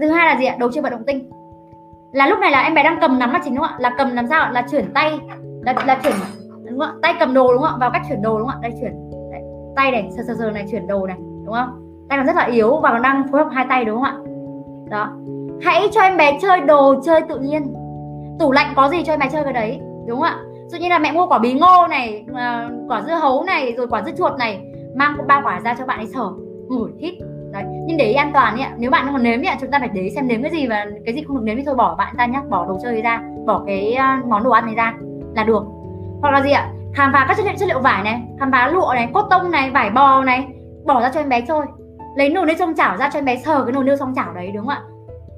Thứ hai là gì ạ? Đồ chơi vận động tinh. Là lúc này là em bé đang cầm nắm là chính đúng không ạ? Là cầm làm sao là chuyển tay là, là chuyển đúng không ạ? Tay cầm đồ đúng không ạ? Vào cách chuyển đồ đúng không ạ? Đây chuyển đây, tay này sờ sờ sờ này chuyển đồ này đúng không? Tay còn rất là yếu và còn đang phối hợp hai tay đúng không ạ? Đó. Hãy cho em bé chơi đồ chơi tự nhiên. Tủ lạnh có gì cho em bé chơi cái đấy? Đúng không ạ? Dụ như là mẹ mua quả bí ngô này à, quả dưa hấu này, rồi quả dưa chuột này, mang ba quả ra cho bạn ấy sở ngửi, hít. Đấy, nhưng để ý an toàn nhé nếu bạn còn nếm nhé chúng ta phải để ý xem nếm cái gì và cái gì không được nếm thì thôi bỏ bạn ra nhé bỏ đồ chơi ra, bỏ cái à, món đồ ăn này ra là được. Hoặc là gì ạ? Khám phá các chất liệu chất liệu vải này, khám phá lụa này, cốt tông này, vải bò này, bỏ ra cho em bé chơi. Lấy nồi niêu xong chảo ra cho em bé sờ cái nồi niêu xong chảo đấy, đúng không ạ?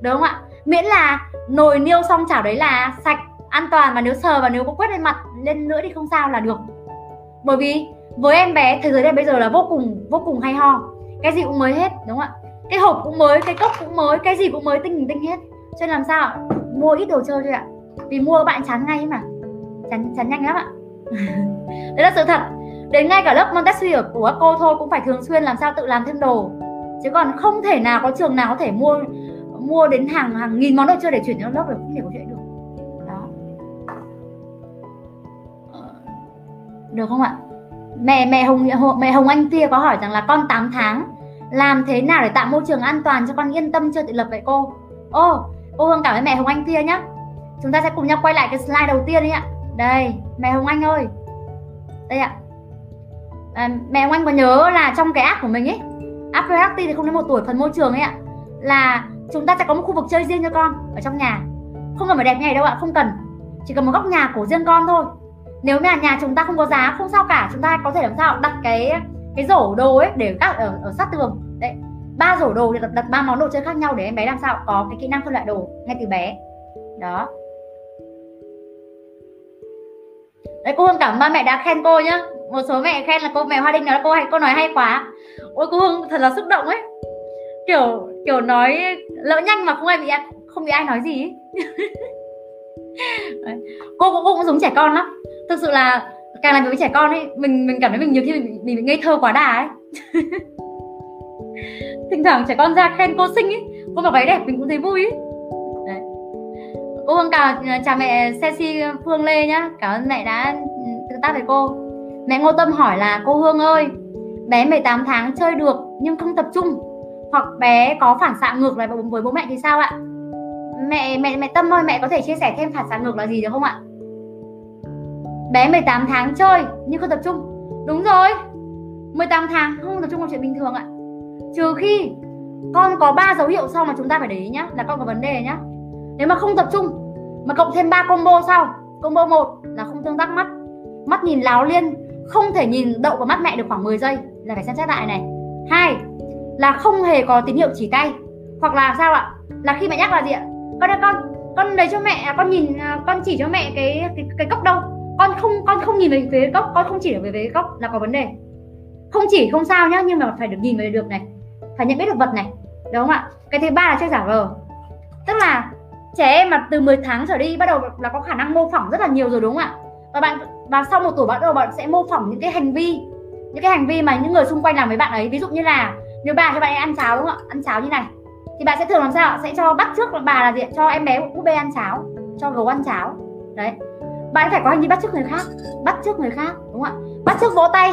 Đúng không ạ? Miễn là nồi niêu xong chảo đấy là sạch an toàn và nếu sờ và nếu có quét lên mặt, lên nữa thì không sao là được. Bởi vì với em bé, thế giới này bây giờ là vô cùng vô cùng hay ho. Cái gì cũng mới hết, đúng không ạ? Cái hộp cũng mới, cái cốc cũng mới, cái gì cũng mới, tinh tinh hết. Cho nên làm sao mua ít đồ chơi thôi ạ. Vì mua bạn chán ngay mà. Chán chán nhanh lắm ạ. *laughs* Đấy là sự thật. Đến ngay cả lớp Montessori của các cô thôi cũng phải thường xuyên làm sao tự làm thêm đồ. Chứ còn không thể nào có trường nào có thể mua mua đến hàng hàng nghìn món đồ chơi để chuyển cho lớp được. Không thể có chuyện được. Được không ạ? Mẹ mẹ hồng mẹ hồng anh tia có hỏi rằng là con 8 tháng làm thế nào để tạo môi trường an toàn cho con yên tâm chưa? tự lập vậy cô? Ô cô hương cảm ơn mẹ hồng anh tia nhá. Chúng ta sẽ cùng nhau quay lại cái slide đầu tiên đi ạ. Đây mẹ hồng anh ơi. Đây ạ. À, mẹ hồng anh có nhớ là trong cái app của mình ấy app Reacti thì không đến một tuổi phần môi trường ấy ạ là chúng ta sẽ có một khu vực chơi riêng cho con ở trong nhà. Không cần phải đẹp như này đâu ạ không cần. Chỉ cần một góc nhà của riêng con thôi nếu mà nhà chúng ta không có giá không sao cả. Chúng ta có thể làm sao? Đặt cái cái rổ đồ ấy để các ở, ở sát tường. Đấy ba rổ đồ thì đặt, đặt ba món đồ chơi khác nhau để em bé làm sao? Có cái kỹ năng phân loại đồ ngay từ bé. Đó. Đấy cô hương cảm ơn ba mẹ đã khen cô nhá. Một số mẹ khen là cô mẹ hoa đinh nói là cô hay cô nói hay quá. Ôi cô hương thật là xúc động ấy. Kiểu kiểu nói lỡ nhanh mà không ai bị không bị ai nói gì *laughs* cô cũng, cô cũng giống trẻ con lắm. Thực sự là càng làm việc với trẻ con ấy mình mình cảm thấy mình nhiều khi mình, mình bị ngây thơ quá đà ấy. *laughs* Thỉnh thoảng trẻ con ra khen cô xinh ấy cô mặc váy đẹp mình cũng thấy vui ấy. Đấy. cô hương chào ờ, chào mẹ Ceci Phương Lê nhá. Cảm ơn mẹ đã ừ, tương tác với cô. Mẹ Ngô Tâm hỏi là cô Hương ơi bé 18 tháng chơi được nhưng không tập trung. Hoặc bé có phản xạ ngược lại với bố mẹ thì sao ạ? Mẹ mẹ mẹ tâm ơi, mẹ có thể chia sẻ thêm phản xạ ngược là gì được không ạ? Bé 18 tháng chơi, nhưng không tập trung. Đúng rồi. 18 tháng không tập trung là chuyện bình thường ạ. Trừ khi con có ba dấu hiệu sau mà chúng ta phải để ý nhá, là con có vấn đề nhá. Nếu mà không tập trung, mà cộng thêm ba combo sau, combo một là không tương tác mắt. Mắt nhìn láo liên, không thể nhìn đậu vào mắt mẹ được khoảng 10 giây là phải xem xét lại này. Hai là không hề có tín hiệu chỉ tay. Hoặc là sao ạ? Là khi mẹ nhắc là gì ạ? Con ơi con con lấy cho mẹ à, con nhìn à, con chỉ cho mẹ cái cái, cái cốc đâu. Con không con không nhìn về phía cốc con không chỉ về phía cốc là có vấn đề. Không chỉ không sao nhá nhưng mà phải được nhìn về được này phải nhận biết được vật này đúng không ạ? Cái thứ ba là chơi giả vờ. Tức là trẻ em mà từ 10 tháng trở đi bắt đầu là có khả năng mô phỏng rất là nhiều rồi đúng không ạ? Và bạn và sau một tuổi bắt đầu bạn sẽ mô phỏng những cái hành vi những cái hành vi mà những người xung quanh làm với bạn ấy. Ví dụ như là nếu bà cho bạn ấy ăn cháo đúng không ạ? Ăn cháo như này thì bạn sẽ thường làm sao sẽ cho bắt trước bà là gì cho em bé búp bê ăn cháo, cho gấu ăn cháo. Đấy. Bạn phải có hành vi bắt trước người khác. Bắt trước người khác, đúng không ạ? Bắt trước vỗ tay,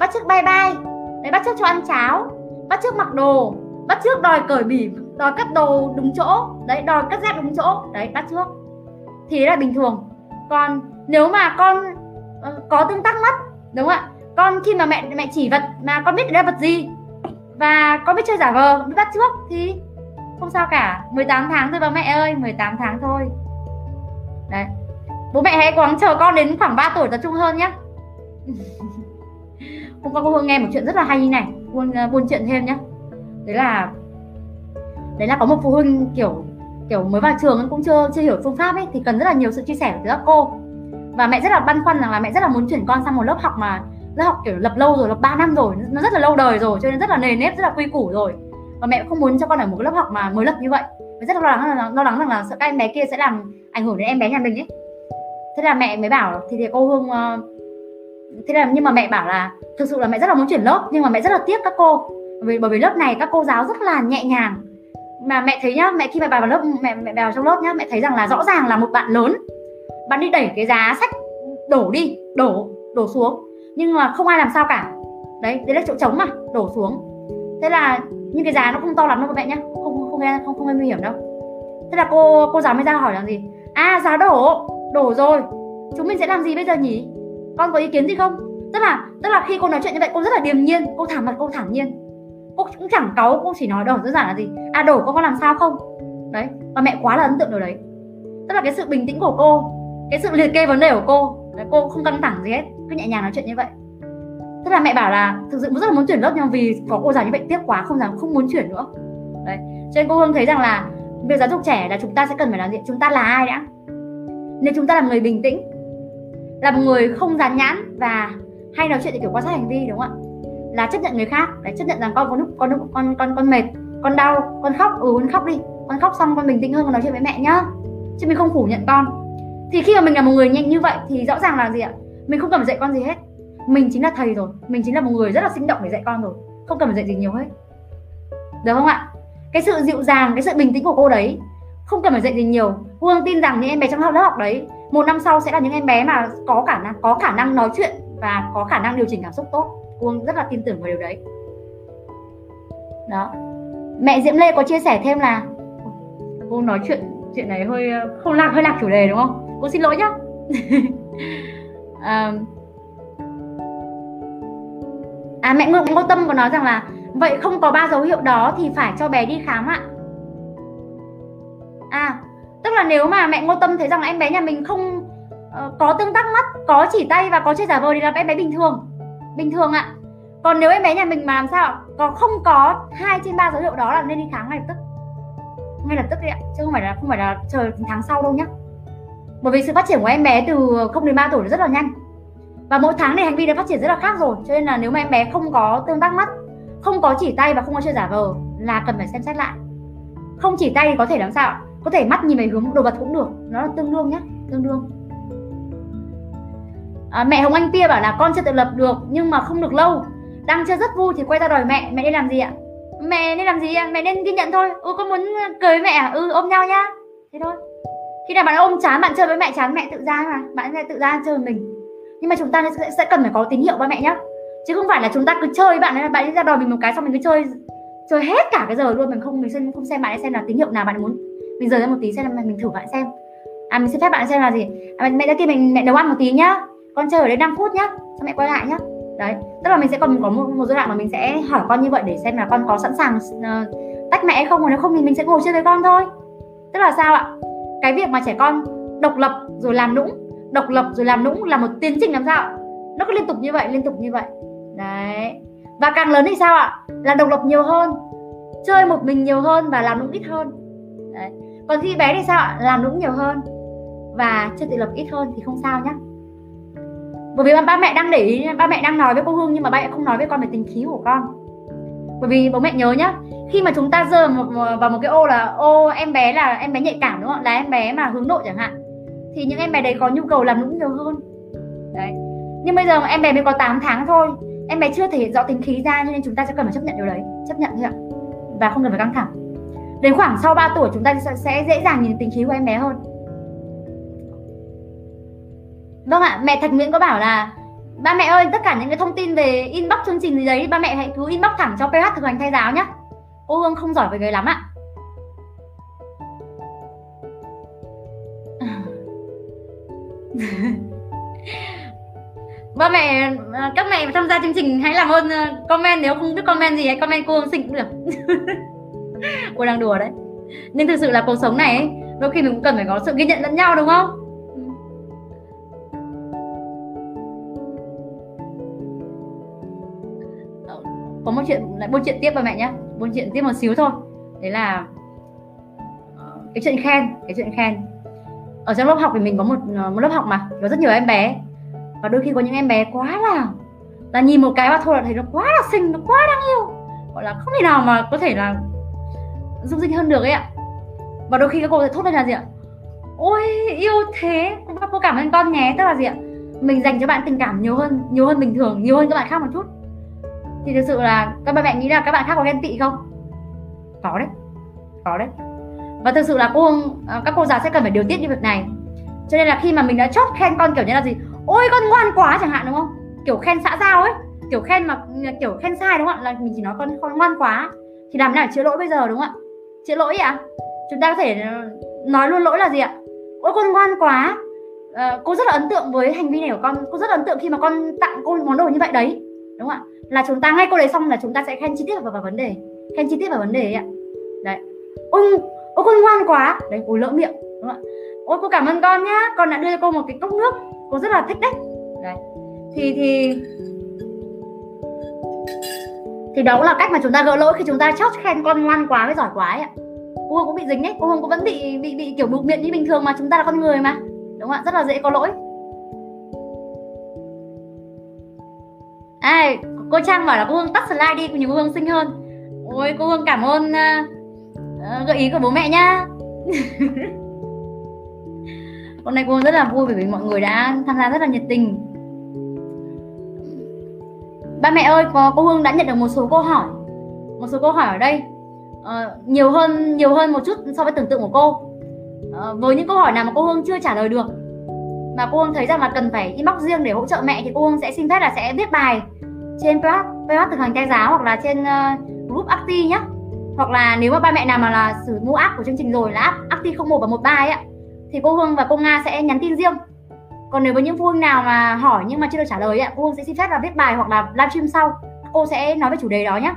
bắt trước bye bye. Đấy, bắt trước cho ăn cháo, bắt trước mặc đồ, bắt trước đòi cởi bỉ, đòi cắt đồ đúng chỗ. Đấy, đòi cắt dép đúng chỗ. Đấy, bắt trước thì đấy là bình thường. Còn nếu mà con ờ, có tương tác mắt, đúng không ạ? Con khi mà mẹ mẹ chỉ vật mà con biết đây là vật gì, và con biết chơi giả vờ, biết bắt trước thì không sao cả. 18 tháng thôi bà mẹ ơi 18 tháng thôi. Đấy. Bố mẹ hãy quáng chờ con đến khoảng 3 tuổi tập trung hơn nhé *laughs* hôm qua cô Hương nghe một chuyện rất là hay như này. Buôn uh, buôn chuyện thêm nhé đấy là đấy là có một phụ huynh kiểu kiểu mới vào trường cũng chưa chưa hiểu phương pháp ấy, thì cần rất là nhiều sự chia sẻ từ các cô. Và mẹ rất là băn khoăn rằng là mẹ rất là muốn chuyển con sang một lớp học mà, lớp học kiểu lập lâu rồi, lập 3 năm rồi, nó rất là lâu đời rồi, cho nên rất là nề nếp, rất là quy củ rồi và mẹ không muốn cho con ở một cái lớp học mà mới lập như vậy. Và rất là lo lắng là lo lắng rằng là sợ các em bé kia sẽ làm ảnh hưởng đến em bé nhà mình ấy. Thế là mẹ mới bảo thì thì cô hương uh, thế là nhưng mà mẹ bảo là thực sự là mẹ rất là muốn chuyển lớp nhưng mà mẹ rất là tiếc các cô. Vì bởi vì lớp này các cô giáo rất là nhẹ nhàng. Mà mẹ thấy nhá mẹ khi mà bà vào lớp mẹ mẹ vào trong lớp nhá mẹ thấy rằng là rõ ràng là một bạn lớn. Bạn đi đẩy cái giá sách đổ đi đổ đổ xuống. Nhưng mà không ai làm sao cả. Đấy đấy là chỗ trống mà đổ xuống. Thế là nhưng cái giá nó không to lắm đâu các bạn nhá. Không không nghe không không nghe nguy hiểm đâu. Thế là cô cô giáo mới ra hỏi là gì? À giá đổ đổ rồi. Chúng mình sẽ làm gì bây giờ nhỉ? Con có ý kiến gì không? Tức là tức là khi cô nói chuyện như vậy cô rất là điềm nhiên. Cô thẳng mặt cô thẳng nhiên. Cô cũng chẳng cáu cô chỉ nói đổ đơn giản là gì? À đổ con có làm sao không? Đấy và mẹ quá là ấn tượng điều đấy. Tức là cái sự bình tĩnh của cô cái sự liệt kê vấn đề của cô đấy, cô không căng thẳng gì hết. Cứ nhẹ nhàng nói chuyện như vậy tức là mẹ bảo là thực sự rất là muốn chuyển lớp nhưng vì có cô giáo như vậy tiếc quá, không dám, không muốn chuyển nữa. Đấy. Cho nên cô hương thấy rằng là việc giáo dục trẻ là chúng ta sẽ cần phải làm gì? Chúng ta là ai đã? Nếu chúng ta là người bình tĩnh, là một người không dán nhãn và hay nói chuyện thì kiểu quan sát hành vi, đúng không ạ? Là chấp nhận người khác để chấp nhận rằng con có lúc con lúc con con con mệt, con đau, con khóc ừ con khóc đi, con khóc xong con bình tĩnh hơn, con nói chuyện với mẹ nhá. Chứ mình không phủ nhận con. Thì khi mà mình là một người nhanh như vậy thì rõ ràng là gì ạ? Mình không cần phải dạy con gì hết mình chính là thầy rồi. Mình chính là một người rất là sinh động để dạy con rồi. Không cần phải dạy gì nhiều hết. Được không ạ? Cái sự dịu dàng cái sự bình tĩnh của cô đấy không cần phải dạy gì nhiều. Hương tin rằng những em bé trong lớp học đấy một năm sau sẽ là những em bé mà có khả năng có khả năng nói chuyện và có khả năng điều chỉnh cảm xúc tốt. Hương rất là tin tưởng vào điều đấy. Đó. Mẹ Diễm Lê có chia sẻ thêm là cô nói chuyện chuyện này hơi ờ, không lạc hơi lạc chủ đề đúng không? Cô xin lỗi nhá. À, *laughs* à mẹ Ngô, Ngô Tâm có nói rằng là vậy không có ba dấu hiệu đó thì phải cho bé đi khám ạ. À tức là nếu mà mẹ Ngô Tâm thấy rằng em bé nhà mình không uh, có tương tác mắt có chỉ tay và có chơi giả vờ thì là em bé bình thường. Bình thường ạ. Còn nếu em bé nhà mình mà làm sao có không có hai trên ba dấu hiệu đó là nên đi khám ngay lập tức. Ngay lập tức đi ạ chứ không phải là không phải là chờ tháng sau đâu nhá. Bởi vì sự phát triển của em bé từ không đến 3 tuổi rất là nhanh và mỗi tháng này hành vi đã phát triển rất là khác rồi. Cho nên là nếu mà em bé không có tương tác mắt không có chỉ tay và không có chơi giả vờ là cần phải xem xét lại. Không chỉ tay thì có thể làm sao có thể mắt nhìn về hướng đồ vật cũng được. Nó là tương đương nhé tương đương. À, mẹ hồng anh tia bảo là con chưa tự lập được nhưng mà không được lâu. Đang chơi rất vui thì quay ra đòi mẹ. Mẹ nên làm gì ạ? Mẹ nên làm gì ạ? Mẹ nên ghi nhận thôi. Ừ con muốn cười mẹ à? Ừ ôm nhau nhá. Thế thôi. Khi nào bạn ôm chán bạn chơi với mẹ chán mẹ tự ra mà. Bạn sẽ tự ra chơi với mình nhưng mà chúng ta sẽ, sẽ cần phải có tín hiệu ba mẹ nhá. Chứ không phải là chúng ta cứ chơi bạn ấy bạn ấy ra đòi mình một cái xong mình cứ chơi chơi hết cả cái giờ luôn. Mình không mình xem không xem bạn ấy xem là tín hiệu nào bạn muốn. Mình rời ra một tí xem là mình thử bạn xem. À mình xin phép bạn xem là gì? À, mẹ đã kia mình mẹ nấu ăn một tí nhá. Con chơi ở đây 5 phút nhá xong mẹ quay lại nhá. Đấy tức là mình sẽ còn có một, một giai đoạn mà mình sẽ hỏi con như vậy để xem là con có sẵn sàng uh, tách mẹ hay không. Còn nếu không thì mình sẽ ngồi chơi với con thôi. Tức là sao ạ? Cái việc mà trẻ con độc lập rồi làm nũng độc lập rồi làm nũng là một tiến trình làm sao. Nó cứ liên tục như vậy, liên tục như vậy. Đấy. Và càng lớn thì sao ạ? Là độc lập nhiều hơn, chơi một mình nhiều hơn và làm nũng ít hơn. Đấy. còn khi bé thì sao ạ? Làm nũng nhiều hơn và chơi tự lập ít hơn thì không sao nhé bởi vì ba mẹ đang để ý ba mẹ đang nói với cô hương nhưng mà ba mẹ không nói với con về tình khí của con. Bởi vì bố mẹ nhớ nhá, khi mà chúng ta rơi vào một cái ô là, ô, em bé là, em bé nhạy cảm đúng không là em bé mà hướng nội chẳng hạn thì những em bé đấy có nhu cầu làm nũng nhiều hơn. Đấy. Nhưng bây giờ em bé mới có 8 tháng thôi, em bé chưa thể hiện rõ tính khí ra cho nên chúng ta sẽ cần phải chấp nhận điều đấy. Chấp nhận thôi ạ? Và không cần phải căng thẳng. Đến khoảng sau 3 tuổi, chúng ta sẽ dễ dàng nhìn tính khí của em bé hơn. Vâng ạ, mẹ thạch nguyễn có bảo là, ba mẹ ơi, tất cả những cái thông tin về inbox chương trình gì đấy, ba mẹ hãy cứ inbox thẳng cho ph thực hành thay giáo nhé cô hương không giỏi về cái lắm ạ. Ba mẹ à, các mẹ tham gia chương trình hãy làm ơn à, comment nếu không biết comment gì hãy comment cô xịn xinh cũng được. *laughs* Cô đang đùa đấy. Nhưng thực sự là cuộc sống này ấy, đôi khi mình cũng cần phải có sự ghi nhận lẫn nhau đúng không? Có một chuyện lại buôn chuyện tiếp ba mẹ nhé buôn chuyện tiếp một xíu thôi. Đấy là ờ, cái chuyện khen cái chuyện khen ở trong lớp học thì mình có một ờ, một lớp học mà, có rất nhiều em bé. Và đôi khi có những em bé quá là là nhìn một cái mà thôi là thấy nó quá là xinh, nó quá đáng yêu. Gọi là không thể nào mà có thể là dung dinh hơn được ấy ạ. Và đôi khi các cô sẽ thốt lên là gì ạ? Ôi, yêu thế, cô cảm ơn con nhé. Tức là gì ạ? Mình dành cho bạn tình cảm nhiều hơn nhiều hơn bình thường, nhiều hơn các bạn khác một chút. Thì thực sự là các bạn mẹ nghĩ là các bạn khác có ghen tị không? Có đấy có đấy và thực sự là cô à, các cô giáo sẽ cần phải điều tiết như việc này. Cho nên là khi mà mình đã chốt khen con kiểu như là gì? Ôi con ngoan quá chẳng hạn đúng không? Kiểu khen xã giao ấy kiểu khen mà kiểu khen sai đúng không ạ? Là mình chỉ nói con con ngoan quá thì làm nào chữa lỗi bây giờ đúng không ạ? Chữa lỗi ạ. À? chúng ta có thể ờ, nói luôn lỗi là gì ạ? Ôi con ngoan quá. À, cô rất là ấn tượng với hành vi này của con. Cô rất là ấn tượng khi mà con tặng cô món đồ như vậy đấy đúng không ạ? Là chúng ta ngay cô đấy xong là chúng ta sẽ khen chi tiết vào, vào vấn đề khen chi tiết vào vấn đề ấy ạ. Đấy. Ôi ôi con ngoan quá. Đấy cô lỡ miệng đúng không ạ? Ôi cô cảm ơn con nhá. Con đã đưa cho cô một cái cốc nước. Cô rất là thích đấy. Đấy. Thì thì thì đó cũng là cách mà chúng ta gỡ lỗi khi chúng ta chót khen con ngoan quá với giỏi quá ấy ạ. Cô cũng bị dính đấy. Cô hương cũng vẫn bị bị bị kiểu bụt miệng như bình thường mà chúng ta là con người mà. Đúng không ạ? Rất là dễ có lỗi. À, cô trang bảo là cô hương tắt slide đi nhiều cô hương xinh hơn. Ôi cô hương cảm ơn uh, Ờ, gợi ý của bố mẹ nhá. *laughs* Hôm nay cô rất là vui bởi vì mọi người đã tham gia rất là nhiệt tình. Ba mẹ ơi có cô hương đã nhận được một số câu hỏi. Một số câu hỏi ở đây. Uh, nhiều hơn nhiều hơn một chút so với tưởng tượng của cô. Uh, với những câu hỏi nào mà cô hương chưa trả lời được mà cô hương thấy rằng là cần phải inbox riêng để hỗ trợ mẹ thì cô hương sẽ xin phép là sẽ viết bài trên blog blog thực hành tay giáo hoặc là trên uh, group Acti nhé hoặc là nếu mà ba mẹ nào mà là sử mua app của chương trình rồi là app Acti 01 và 13 ấy ạ thì cô Hương và cô Nga sẽ nhắn tin riêng. Còn nếu với những phụ huynh nào mà hỏi nhưng mà chưa được trả lời ấy, cô Hương sẽ xin phép là viết bài hoặc là livestream sau. Cô sẽ nói về chủ đề đó nhé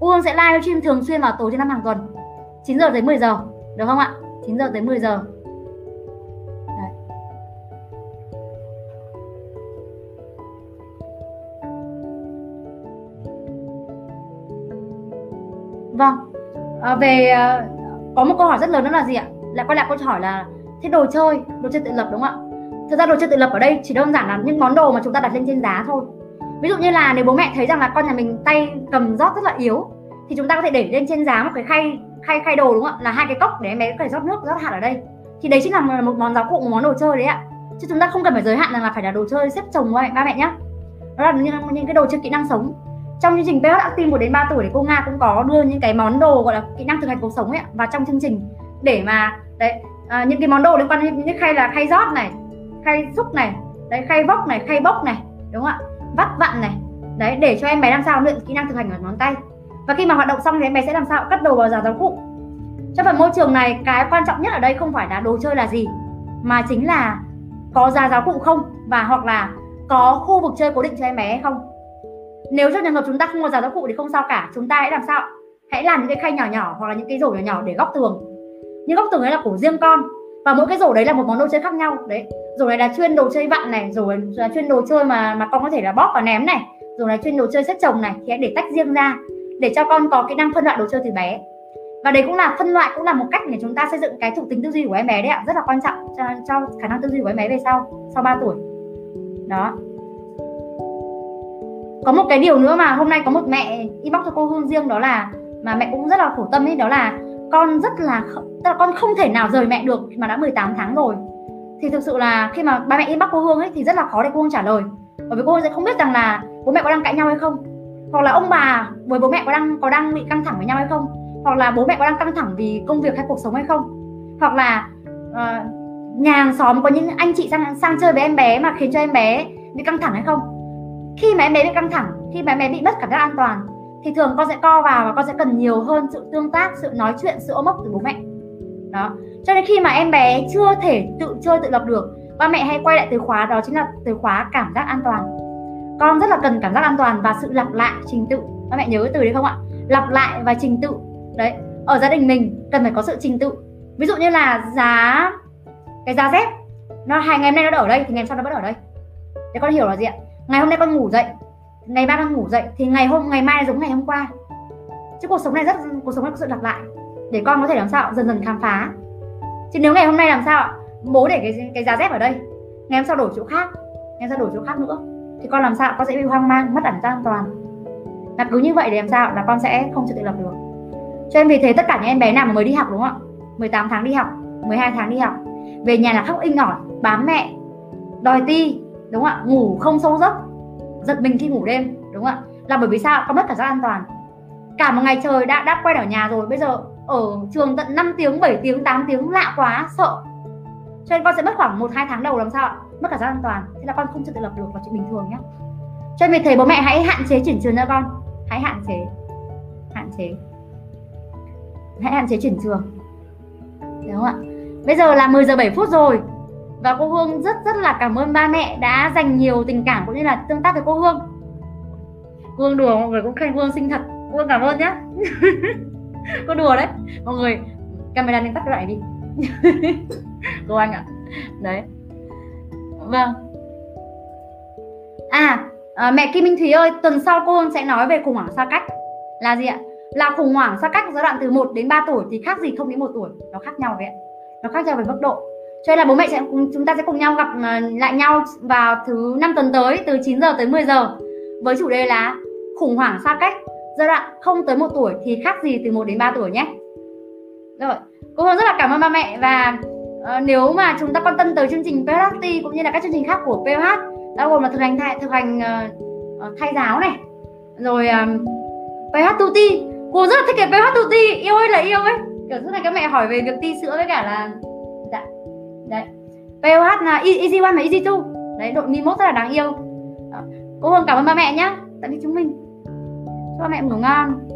cô Hương sẽ livestream thường xuyên vào tối thứ năm hàng tuần 9 giờ tới 10 giờ được không ạ? 9 giờ tới 10 giờ. Vâng. À, về à, có một câu hỏi rất lớn đó là gì ạ? Lại quay lại câu hỏi là thế đồ chơi đồ chơi tự lập đúng không ạ? Thực ra đồ chơi tự lập ở đây chỉ đơn giản là những món đồ mà chúng ta đặt lên trên giá thôi. Ví dụ như là nếu bố mẹ thấy rằng là con nhà mình tay cầm rót rất là yếu thì chúng ta có thể để lên trên giá một cái khay khay khay đồ đúng không ạ? Là hai cái cốc để em bé có thể rót nước rót hạt ở đây. Thì đấy chính là một món giáo cụ một món đồ chơi đấy ạ. Chứ chúng ta không cần phải giới hạn rằng là phải là đồ chơi xếp chồng ba mẹ, ba mẹ nhé đó là những, những cái đồ chơi kỹ năng sống trong chương trình PH Active 1 đến 3 tuổi thì cô Nga cũng có đưa những cái món đồ gọi là kỹ năng thực hành cuộc sống ấy vào trong chương trình. Để mà đấy à, những cái món đồ liên quan đến những khay là khay rót này khay xúc này đấy khay vóc này khay bốc này đúng không ạ? Vắt vặn này đấy để cho em bé làm sao luyện kỹ năng thực hành ở ngón tay. Và khi mà hoạt động xong thì em bé sẽ làm sao? Cất đồ vào giá giáo cụ trong phần môi trường này cái quan trọng nhất ở đây không phải là đồ chơi là gì mà chính là có giá giáo cụ không và hoặc là có khu vực chơi cố định cho em bé hay không nếu trong trường hợp chúng ta không có rào giáo cụ thì không sao cả. Chúng ta hãy làm sao? Hãy làm những cái khay nhỏ nhỏ hoặc là những cái rổ nhỏ nhỏ để góc tường. Những góc tường ấy là của riêng con. Và mỗi cái rổ đấy là một món đồ chơi khác nhau. Đấy rổ này là chuyên đồ chơi vặn này rổ này là chuyên đồ chơi mà mà con có thể là bóp và ném này. Rổ này chuyên đồ chơi xếp chồng này thì hãy để tách riêng ra để cho con có kỹ năng phân loại đồ chơi từ bé. Và đấy cũng là phân loại cũng là một cách để chúng ta xây dựng cái thuộc tính tư duy của em bé đấy ạ. Rất là quan trọng cho, cho khả năng tư duy của em bé về sau sau 3 tuổi. Đó có một cái điều nữa mà hôm nay có một mẹ inbox cho cô Hương riêng đó là mà mẹ cũng rất là khổ tâm ấy đó là con rất là tức là con không thể nào rời mẹ được mà đã 18 tháng rồi. Thì thực sự là khi mà ba mẹ inbox cô Hương ấy thì rất là khó để cô Hương trả lời. Bởi vì cô Hương sẽ không biết rằng là bố mẹ có đang cãi nhau hay không hoặc là ông bà với bố mẹ có đang có đang bị căng thẳng với nhau hay không hoặc là bố mẹ có đang căng thẳng vì công việc hay cuộc sống hay không. Hoặc là uh, nhà hàng xóm có những anh chị sang sang chơi với em bé mà khiến cho em bé bị căng thẳng hay không khi mà em bé bị căng thẳng, khi mà em bé bị mất cảm giác an toàn, thì thường con sẽ co vào và con sẽ cần nhiều hơn sự tương tác, sự nói chuyện, sự ôm ấp từ bố mẹ. Đó. Cho nên khi mà em bé chưa thể tự chơi tự lập được, ba mẹ hay quay lại từ khóa đó chính là từ khóa cảm giác an toàn. Con rất là cần cảm giác an toàn và sự lặp lại trình tự. Ba mẹ nhớ cái từ đấy không ạ? Lặp lại và trình tự. Đấy. Ở gia đình mình cần phải có sự trình tự. Ví dụ như là giá, cái giá dép nó hai ngày hôm nay nó ở đây thì ngày sau nó vẫn ở đây. Để con hiểu là gì ạ? Ngày hôm nay con ngủ dậy. Ngày ba con ngủ dậy thì ngày hôm, ngày mai giống ngày hôm qua. Chứ cuộc sống này rất, cuộc sống này có sự lặp lại. Để con có thể làm sao? Dần dần khám phá. Chứ nếu ngày hôm nay làm sao bố để cái cái giá dép ở đây. Ngày hôm sau đổi chỗ khác. Ngày sau đổi chỗ khác nữa. Thì con làm sao? Con sẽ bị hoang mang, mất ẩn an toàn. Là cứ như vậy để làm sao? Là con sẽ không tự lập được. Cho nên vì thế tất cả những em bé nào mà mới đi học đúng không ạ? 18 tháng đi học 12 tháng đi học. Về nhà là khóc inh ỏi, bám mẹ, đòi ti đúng không ạ? Ngủ không sâu giấc, giật mình khi ngủ đêm, đúng không ạ? Là bởi vì sao? Con mất cảm giác an toàn. Cả một ngày trời đã đã quay ở nhà rồi, bây giờ ở trường tận 5 tiếng 7 tiếng 8 tiếng, lạ quá, sợ. Cho nên con sẽ mất khoảng một, hai tháng đầu làm sao ạ? Mất cảm giác an toàn. Thế là con không tự lập được là chuyện bình thường nhé. Cho nên vì thế bố mẹ hãy hạn chế chuyển trường cho con. Hãy hạn chế. Hạn chế. Hãy hạn chế chuyển trường. Đúng không ạ? Bây giờ là 10 giờ 7 phút rồi và cô Hương rất rất là cảm ơn ba mẹ đã dành nhiều tình cảm cũng như là tương tác với cô Hương. Hương đùa mọi người cũng khen Hương xinh thật. Hương cảm ơn nhé *laughs* cô đùa đấy. Mọi người camera nên tắt lại đi. *laughs* Cô anh ạ. Đấy. Vâng. À, à mẹ Kim Minh Thúy ơi tuần sau cô Hương sẽ nói về khủng hoảng xa cách. Là gì ạ? Là khủng hoảng xa cách giai đoạn từ 1 đến 3 tuổi thì khác gì không đến một tuổi. Nó khác nhau vậy ạ. Nó khác nhau về mức độ cho nên là bố mẹ sẽ chúng ta sẽ cùng nhau gặp ờ, lại nhau vào thứ năm tuần tới từ 9 giờ tới 10 giờ với chủ đề là khủng hoảng xa cách giai đoạn không tới một tuổi thì khác gì từ 1 đến 3 tuổi nhé. Rồi cô Hương rất là cảm ơn ba mẹ và uh, nếu mà chúng ta quan tâm tới chương trình PHT cũng như là các chương trình khác của PH bao gồm là thực hành thay thực hành ờ, uh, thay giáo này rồi um, PH tu ti cô rất là thích cái PH tu ti yêu ơi là yêu ấy kiểu rất là các mẹ hỏi về việc ti sữa với cả là đấy. POH là e- Easy One và Easy Two. Đấy, đội mi mốt rất là đáng yêu. Đó. cô Hương cảm ơn ba mẹ nhé tạm biệt chúng mình. Cho ba mẹ ngủ ngon.